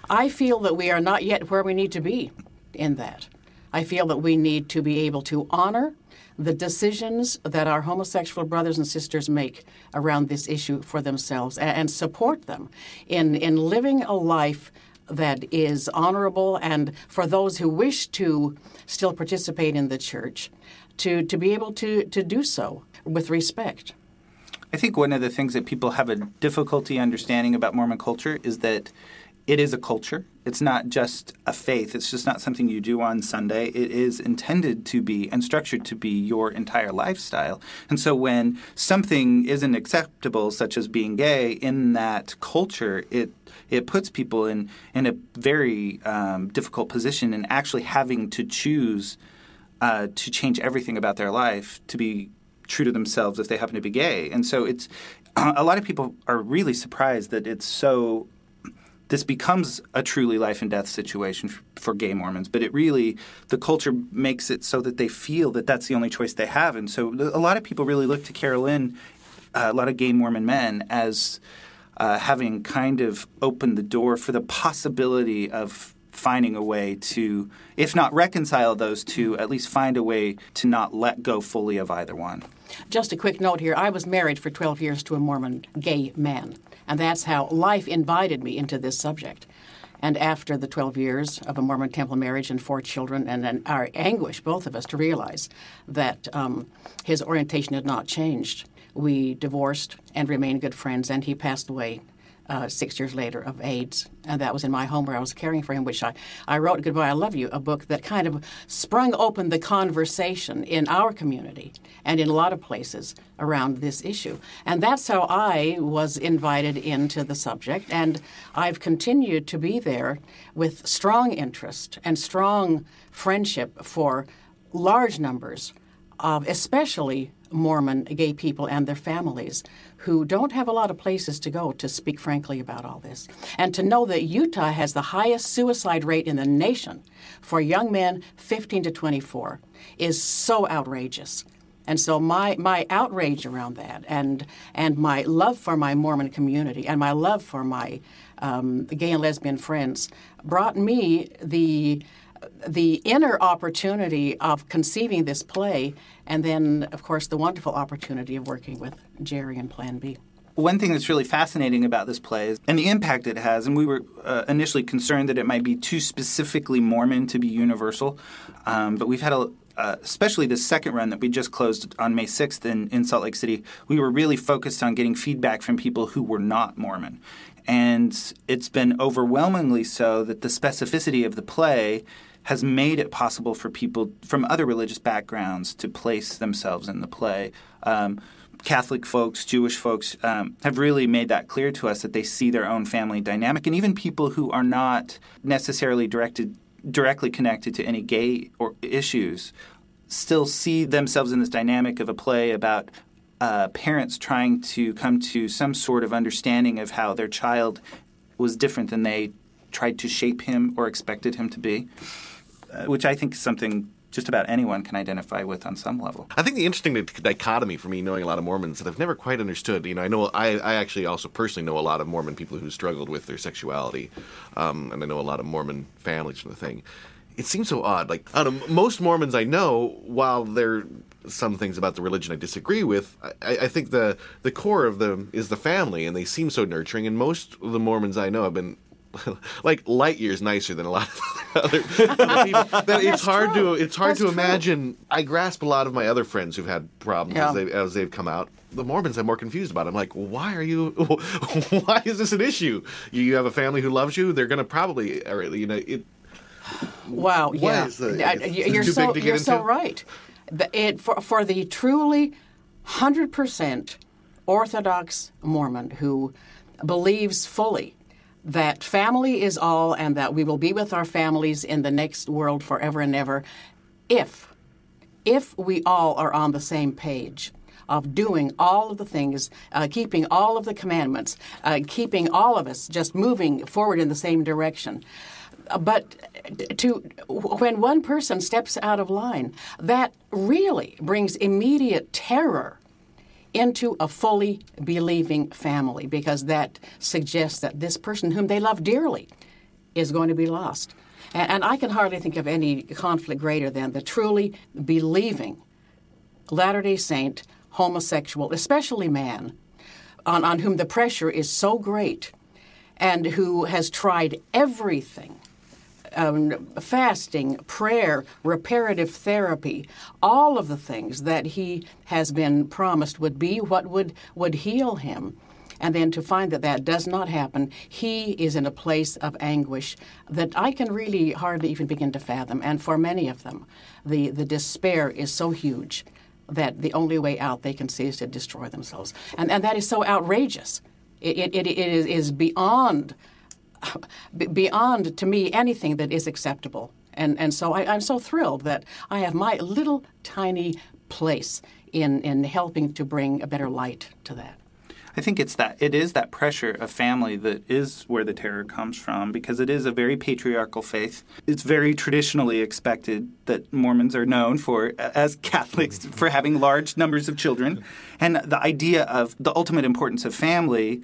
Speaker 22: I feel that we are not yet where we need to be in that. I feel that we need to be able to honor the decisions that our homosexual brothers and sisters make around this issue for themselves and, support them in, in living a life that is honorable and for those who wish to still participate in the church to, to be able to, to do so with respect.
Speaker 21: I think one of the things that people have a difficulty understanding about Mormon culture is that it is a culture. It's not just a faith. It's just not something you do on Sunday. It is intended to be and structured to be your entire lifestyle. And so when something isn't acceptable, such as being gay, in that culture, it it puts people in in a very um, difficult position in actually having to choose uh, to change everything about their life to be true to themselves if they happen to be gay. And so it's a lot of people are really surprised that it's so this becomes a truly life and death situation for gay Mormons, but it really the culture makes it so that they feel that that's the only choice they have, and so a lot of people really look to Carol Lynn, uh, a lot of gay Mormon men, as uh, having kind of opened the door for the possibility of finding a way to, if not reconcile those two, at least find a way to not let go fully of either one.
Speaker 22: Just a quick note here I was married for 12 years to a Mormon gay man, and that's how life invited me into this subject. And after the 12 years of a Mormon temple marriage and four children, and then our anguish, both of us, to realize that um, his orientation had not changed, we divorced and remained good friends, and he passed away uh, six years later of AIDS. And that was in my home where I was caring for him, which I, I wrote Goodbye, I Love You, a book that kind of sprung open the conversation in our community and in a lot of places around this issue. And that's how I was invited into the subject. And I've continued to be there with strong interest and strong friendship for large numbers of especially Mormon gay people and their families who don't have a lot of places to go to speak frankly about all this. And to know that Utah has the highest suicide rate in the nation for young men 15 to 24 is so outrageous. And so my, my outrage around that and, and my love for my Mormon community and my love for my um, gay and lesbian friends brought me the the inner opportunity of conceiving this play, and then, of course, the wonderful opportunity of working with Jerry and Plan B.
Speaker 21: One thing that's really fascinating about this play is, and the impact it has, and we were uh, initially concerned that it might be too specifically Mormon to be universal, um, but we've had a, uh, especially the second run that we just closed on May 6th in, in Salt Lake City, we were really focused on getting feedback from people who were not Mormon. And it's been overwhelmingly so that the specificity of the play has made it possible for people from other religious backgrounds to place themselves in the play. Um, Catholic folks, Jewish folks um, have really made that clear to us that they see their own family dynamic, and even people who are not necessarily directed directly connected to any gay or issues still see themselves in this dynamic of a play about uh, parents trying to come to some sort of understanding of how their child was different than they tried to shape him or expected him to be, which I think is something just about anyone can identify with on some level.
Speaker 1: I think the interesting dichotomy for me, knowing a lot of Mormons that I've never quite understood. You know, I know I, I actually also personally know a lot of Mormon people who struggled with their sexuality, um, and I know a lot of Mormon families from the thing. It seems so odd. Like out don't most Mormons I know, while there some things about the religion I disagree with, I, I think the the core of them is the family, and they seem so nurturing. And most of the Mormons I know have been like light years nicer than a lot of other, people. It's hard
Speaker 22: true.
Speaker 1: to it's hard
Speaker 22: That's
Speaker 1: to
Speaker 22: true.
Speaker 1: imagine. I grasp a lot of my other friends who've had problems
Speaker 22: Yeah.
Speaker 1: as, they, as they've come out. The Mormons I'm more confused about. I'm like, why are you? Why is this an issue? You, you have a family who loves you. They're going to probably, or, you know, it.
Speaker 22: Wow, yeah,
Speaker 1: the- is
Speaker 22: you're
Speaker 1: too
Speaker 22: so
Speaker 1: big to get
Speaker 22: you're so right. It for for the truly hundred percent Orthodox Mormon who believes fully that family is all and that we will be with our families in the next world forever and ever, if if we all are on the same page of doing all of the things, uh, keeping all of the commandments, uh, keeping all of us just moving forward in the same direction. Uh, But to when one person steps out of line, that really brings immediate terror into a fully believing family because that suggests that this person whom they love dearly is going to be lost. And, and I can hardly think of any conflict greater than the truly believing Latter day Saint homosexual, especially man, on, on whom the pressure is so great and who has tried everything um, fasting, prayer, reparative therapy, all of the things that he has been promised would be what would, would heal him. And then to find that that does not happen, he is in a place of anguish that I can really hardly even begin to fathom. And for many of them, the, the despair is so huge that the only way out they can see is to destroy themselves. And, and that is so outrageous. It, it, it is, is beyond be- beyond to me anything that is acceptable And, and so I, I'm so thrilled that I have my little tiny place in, in helping to bring a better light to that.
Speaker 21: I think it's that it is that pressure of family that is where the terror comes from because it is a very patriarchal faith. It's very traditionally expected that Mormons are known for as Catholics for having large numbers of children and the idea of the ultimate importance of family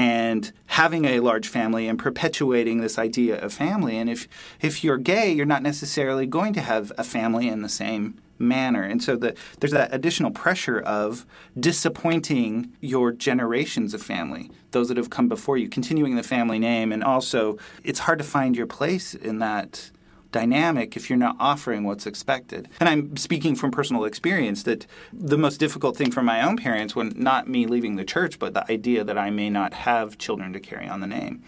Speaker 21: and having a large family and perpetuating this idea of family and if if you're gay you're not necessarily going to have a family in the same manner. And so the, there's that additional pressure of disappointing your generations of family, those that have come before you, continuing the family name. And also, it's hard to find your place in that dynamic if you're not offering what's expected. And I'm speaking from personal experience that the most difficult thing for my own parents when not me leaving the church, but the idea that I may not have children to carry on the name.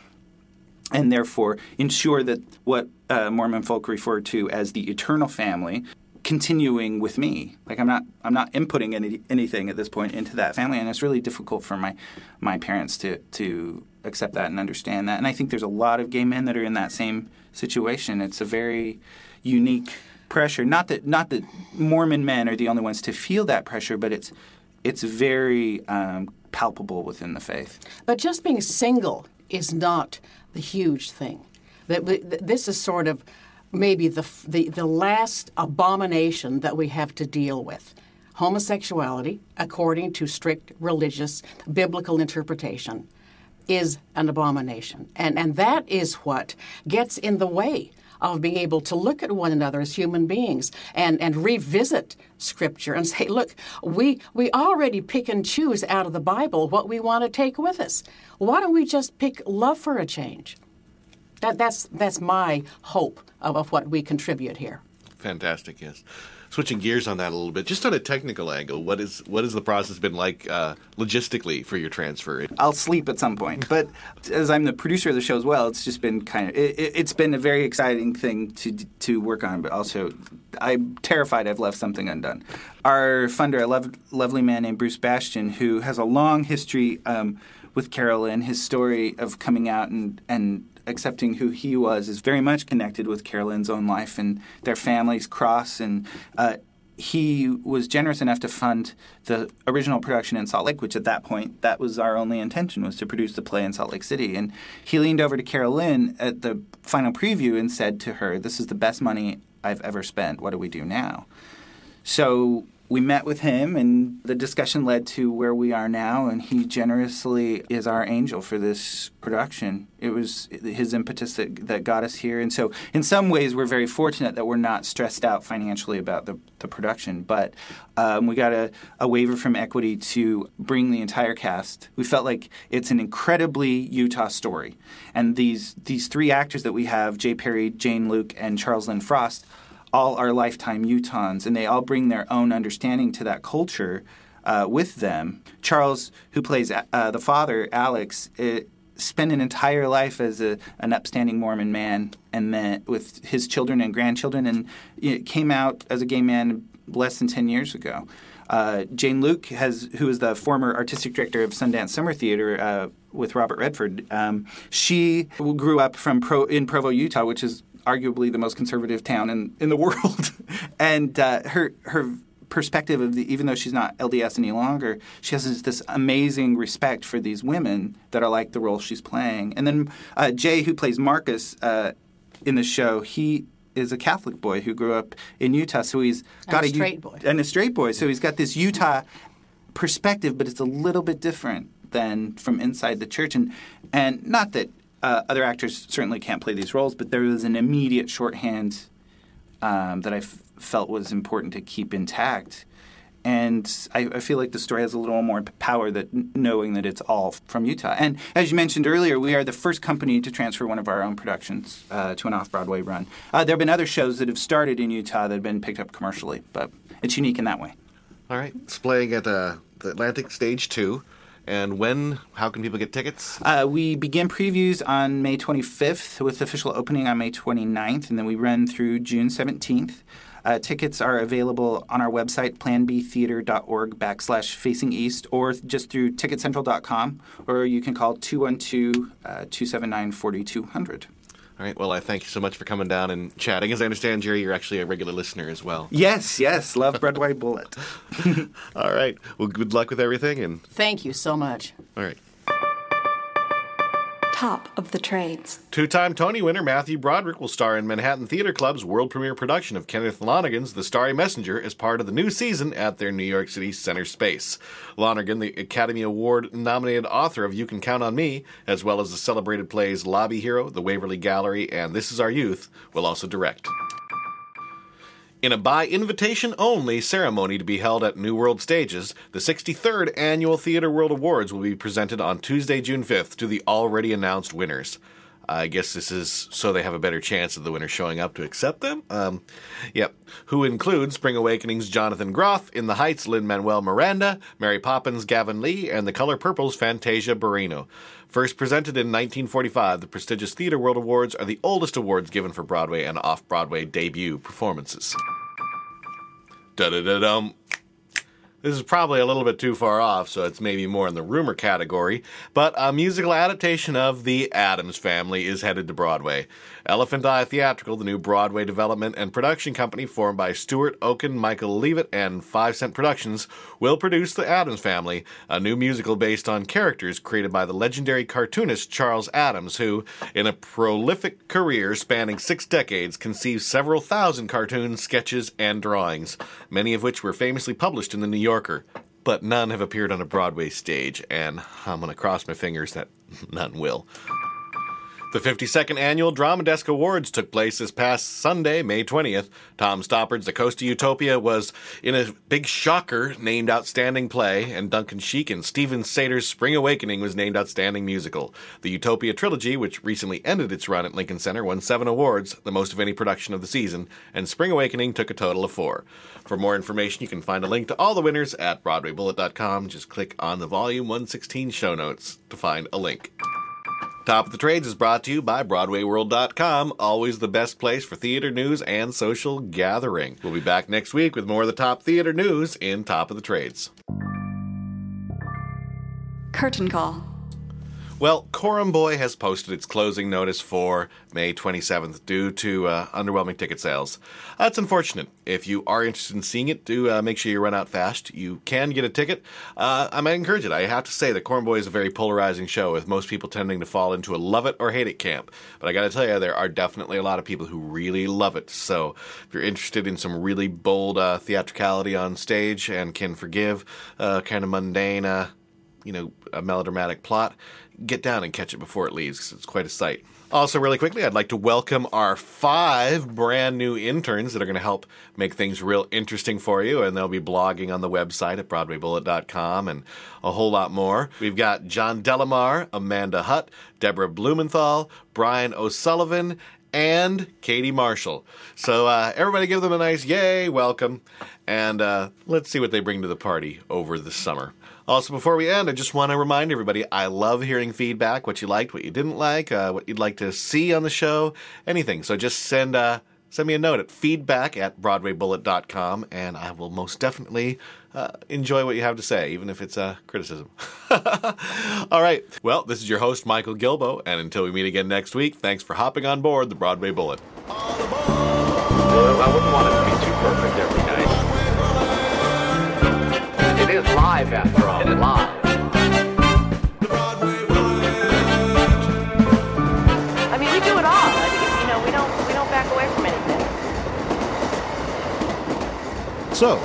Speaker 21: And therefore, ensure that what uh, Mormon folk refer to as the eternal family continuing with me. Like I'm not I'm not inputting any, anything at this point into that family, and it's really difficult for my my parents to to accept that and understand that. And I think there's a lot of gay men that are in that same situation. It's a very unique pressure. Not that not that Mormon men are the only ones to feel that pressure, but it's it's very um, palpable within the faith.
Speaker 22: But just being single is not the huge thing. That this is sort of maybe the, the, the last abomination that we have to deal with. Homosexuality, according to strict religious biblical interpretation, is an abomination. And, and that is what gets in the way of being able to look at one another as human beings and, and revisit Scripture and say, look, we, we already pick and choose out of the Bible what we want to take with us. Why don't we just pick love for a change? That, that's, that's my hope of, of what we contribute here.
Speaker 1: Fantastic, yes. Switching gears on that a little bit, just on a technical angle, what is what has the process been like uh, logistically for your transfer?
Speaker 21: I'll sleep at some point, but as I'm the producer of the show as well, it's just been kind of it, has been a very exciting thing to to work on, but also I'm terrified I've left something undone. Our funder, a lo- lovely man named Bruce Bastian, who has a long history um, with Carol Lynn, his story of coming out and and accepting who he was is very much connected with Carol Lynn's own life and their family's cross. And uh, he was generous enough to fund the original production in Salt Lake, which at that point that was our only intention was to produce the play in Salt Lake City. And he leaned over to Carol Lynn at the final preview and said to her, "This is the best money I've ever spent. What do we do now?" So we met with him, and the discussion led to where we are now. And he generously is our angel for this production. It was his impetus that, that got us here. And so, in some ways, we're very fortunate that we're not stressed out financially about the, the production. But um, we got a, a waiver from Equity to bring the entire cast. We felt like it's an incredibly Utah story. And these, these three actors that we have Jay Perry, Jane Luke, and Charles Lynn Frost all are lifetime Utahns, and they all bring their own understanding to that culture uh, with them. Charles, who plays uh, the father, Alex, it, spent an entire life as a, an upstanding Mormon man, and then with his children and grandchildren, and you know, came out as a gay man less than ten years ago. Uh, Jane Luke has, who is the former artistic director of Sundance Summer Theater uh, with Robert Redford. Um, she grew up from Pro, in Provo, Utah, which is arguably the most conservative town in, in the world. and uh, her her perspective of the even though she's not LDS any longer, she has this, amazing respect for these women that are like the role she's playing. And then uh, Jay, who plays Marcus uh, in the show, he is a Catholic boy who grew up in Utah, so he's got
Speaker 22: and a, a straight boy
Speaker 21: and a straight boy. So he's got this Utah perspective, but it's a little bit different than from inside the church. And and not that uh, other actors certainly can't play these roles, but there was an immediate shorthand um, that I f- felt was important to keep intact. And I, I, feel like the story has a little more power that knowing that it's all from Utah. And as you mentioned earlier, we are the first company to transfer one of our own productions uh, to an off-Broadway run. Uh, there have been other shows that have started in Utah that have been picked up commercially, but it's unique in that way.
Speaker 1: All right, it's playing at uh, the Atlantic Stage Two. And when? How can people get tickets?
Speaker 21: Uh, we begin previews on May 25th with official opening on May 29th, and then we run through June 17th. Uh, tickets are available on our website, planbtheater.org backslash facing east, or just through ticketcentral.com, or you can call 212 uh, 279 4200.
Speaker 1: All right. Well, I thank you so much for coming down and chatting. As I understand, Jerry, you're actually a regular listener as well.
Speaker 21: Yes, yes, love Broadway Bullet.
Speaker 1: All right. Well, good luck with everything. And
Speaker 22: Thank you so much.
Speaker 1: all right.
Speaker 18: Top of the trades.
Speaker 1: Two time Tony winner Matthew Broderick will star in Manhattan Theater Club's world premiere production of Kenneth Lonergan's The Starry Messenger as part of the new season at their New York City Center Space. Lonergan, the Academy Award nominated author of You Can Count on Me, as well as the celebrated plays Lobby Hero, The Waverly Gallery, and This Is Our Youth, will also direct. In a by invitation only ceremony to be held at New World Stages, the 63rd Annual Theater World Awards will be presented on Tuesday, June 5th to the already announced winners. I guess this is so they have a better chance of the winner showing up to accept them. Um, yep. Who include Spring Awakening's Jonathan Groff, In the Heights Lin Manuel Miranda, Mary Poppins Gavin Lee, and The Color Purple's Fantasia Barrino. First presented in 1945, the prestigious Theater World Awards are the oldest awards given for Broadway and off Broadway debut performances. Da da da dum. This is probably a little bit too far off, so it's maybe more in the rumor category. But a musical adaptation of The Addams Family is headed to Broadway. Elephant Eye Theatrical, the new Broadway development and production company formed by Stuart Oken, Michael Leavitt, and Five Cent Productions, will produce The Addams Family, a new musical based on characters created by the legendary cartoonist Charles Addams, who, in a prolific career spanning six decades, conceived several thousand cartoons, sketches, and drawings, many of which were famously published in the New Yorker. But none have appeared on a Broadway stage, and I'm to cross my fingers that none will. The 52nd Annual Drama Desk Awards took place this past Sunday, May 20th. Tom Stoppard's The Coast of Utopia was in a big shocker named Outstanding Play, and Duncan Sheik and Steven Sater's Spring Awakening was named Outstanding Musical. The Utopia trilogy, which recently ended its run at Lincoln Center, won seven awards, the most of any production of the season, and Spring Awakening took a total of four. For more information, you can find a link to all the winners at BroadwayBullet.com. Just click on the Volume 116 show notes to find a link. Top of the Trades is brought to you by BroadwayWorld.com, always the best place for theater news and social gathering. We'll be back next week with more of the top theater news in Top of the Trades.
Speaker 18: Curtain call.
Speaker 1: Well, Coram Boy has posted its closing notice for May 27th due to uh, underwhelming ticket sales. That's unfortunate. If you are interested in seeing it, do uh, make sure you run out fast. You can get a ticket. Uh, I might encourage it. I have to say that Coram Boy is a very polarizing show, with most people tending to fall into a love it or hate it camp. But I got to tell you, there are definitely a lot of people who really love it. So if you're interested in some really bold uh, theatricality on stage and can forgive uh, kind of mundane, uh, you know, a melodramatic plot, get down and catch it before it leaves because it's quite a sight. Also, really quickly, I'd like to welcome our five brand new interns that are going to help make things real interesting for you, and they'll be blogging on the website at BroadwayBullet.com and a whole lot more. We've got John Delamar, Amanda Hutt, Deborah Blumenthal, Brian O'Sullivan, and Katie Marshall. So, uh, everybody give them a nice yay, welcome, and uh, let's see what they bring to the party over the summer. Also, before we end, I just want to remind everybody I love hearing feedback what you liked, what you didn't like, uh, what you'd like to see on the show, anything. So just send, uh, send me a note at feedback at BroadwayBullet.com, and I will most definitely uh, enjoy what you have to say, even if it's uh, criticism. All right. Well, this is your host, Michael Gilboe, and until we meet again next week, thanks for hopping on board the Broadway Bullet.
Speaker 23: Well, I wouldn't want it to be too perfect every live after all, live.
Speaker 8: I mean, we do it all. I mean, you know, we don't we don't back away from anything.
Speaker 1: So,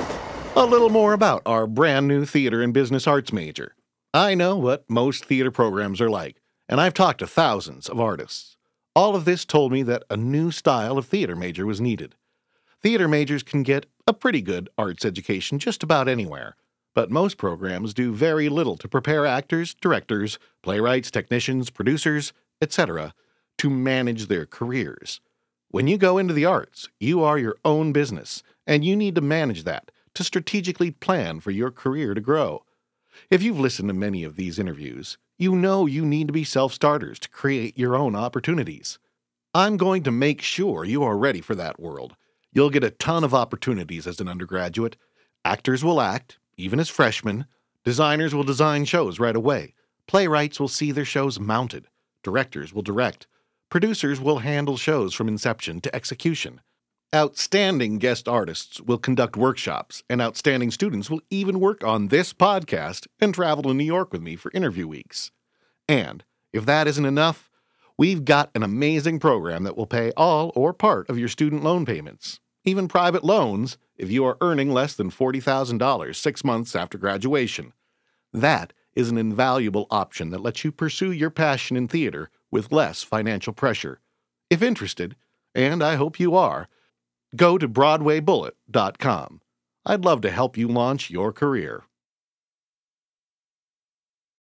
Speaker 1: a little more about our brand new theater and business arts major. I know what most theater programs are like, and I've talked to thousands of artists. All of this told me that a new style of theater major was needed. Theater majors can get a pretty good arts education just about anywhere, but most programs do very little to prepare actors, directors, playwrights, technicians, producers, etc., to manage their careers. When you go into the arts, you are your own business, and you need to manage that to strategically plan for your career to grow. If you've listened to many of these interviews, you know you need to be self starters to create your own opportunities. I'm going to make sure you are ready for that world. You'll get a ton of opportunities as an undergraduate. Actors will act, even as freshmen. Designers will design shows right away. Playwrights will see their shows mounted. Directors will direct. Producers will handle shows from inception to execution. Outstanding guest artists will conduct workshops, and outstanding students will even work on this podcast and travel to New York with me for interview weeks. And if that isn't enough, we've got an amazing program that will pay all or part of your student loan payments, even private loans if you are earning less than $40,000 six months after graduation. That is an invaluable option that lets you pursue your passion in theater with less financial pressure. If interested, and I hope you are, go to BroadwayBullet.com. I'd love to help you launch your career.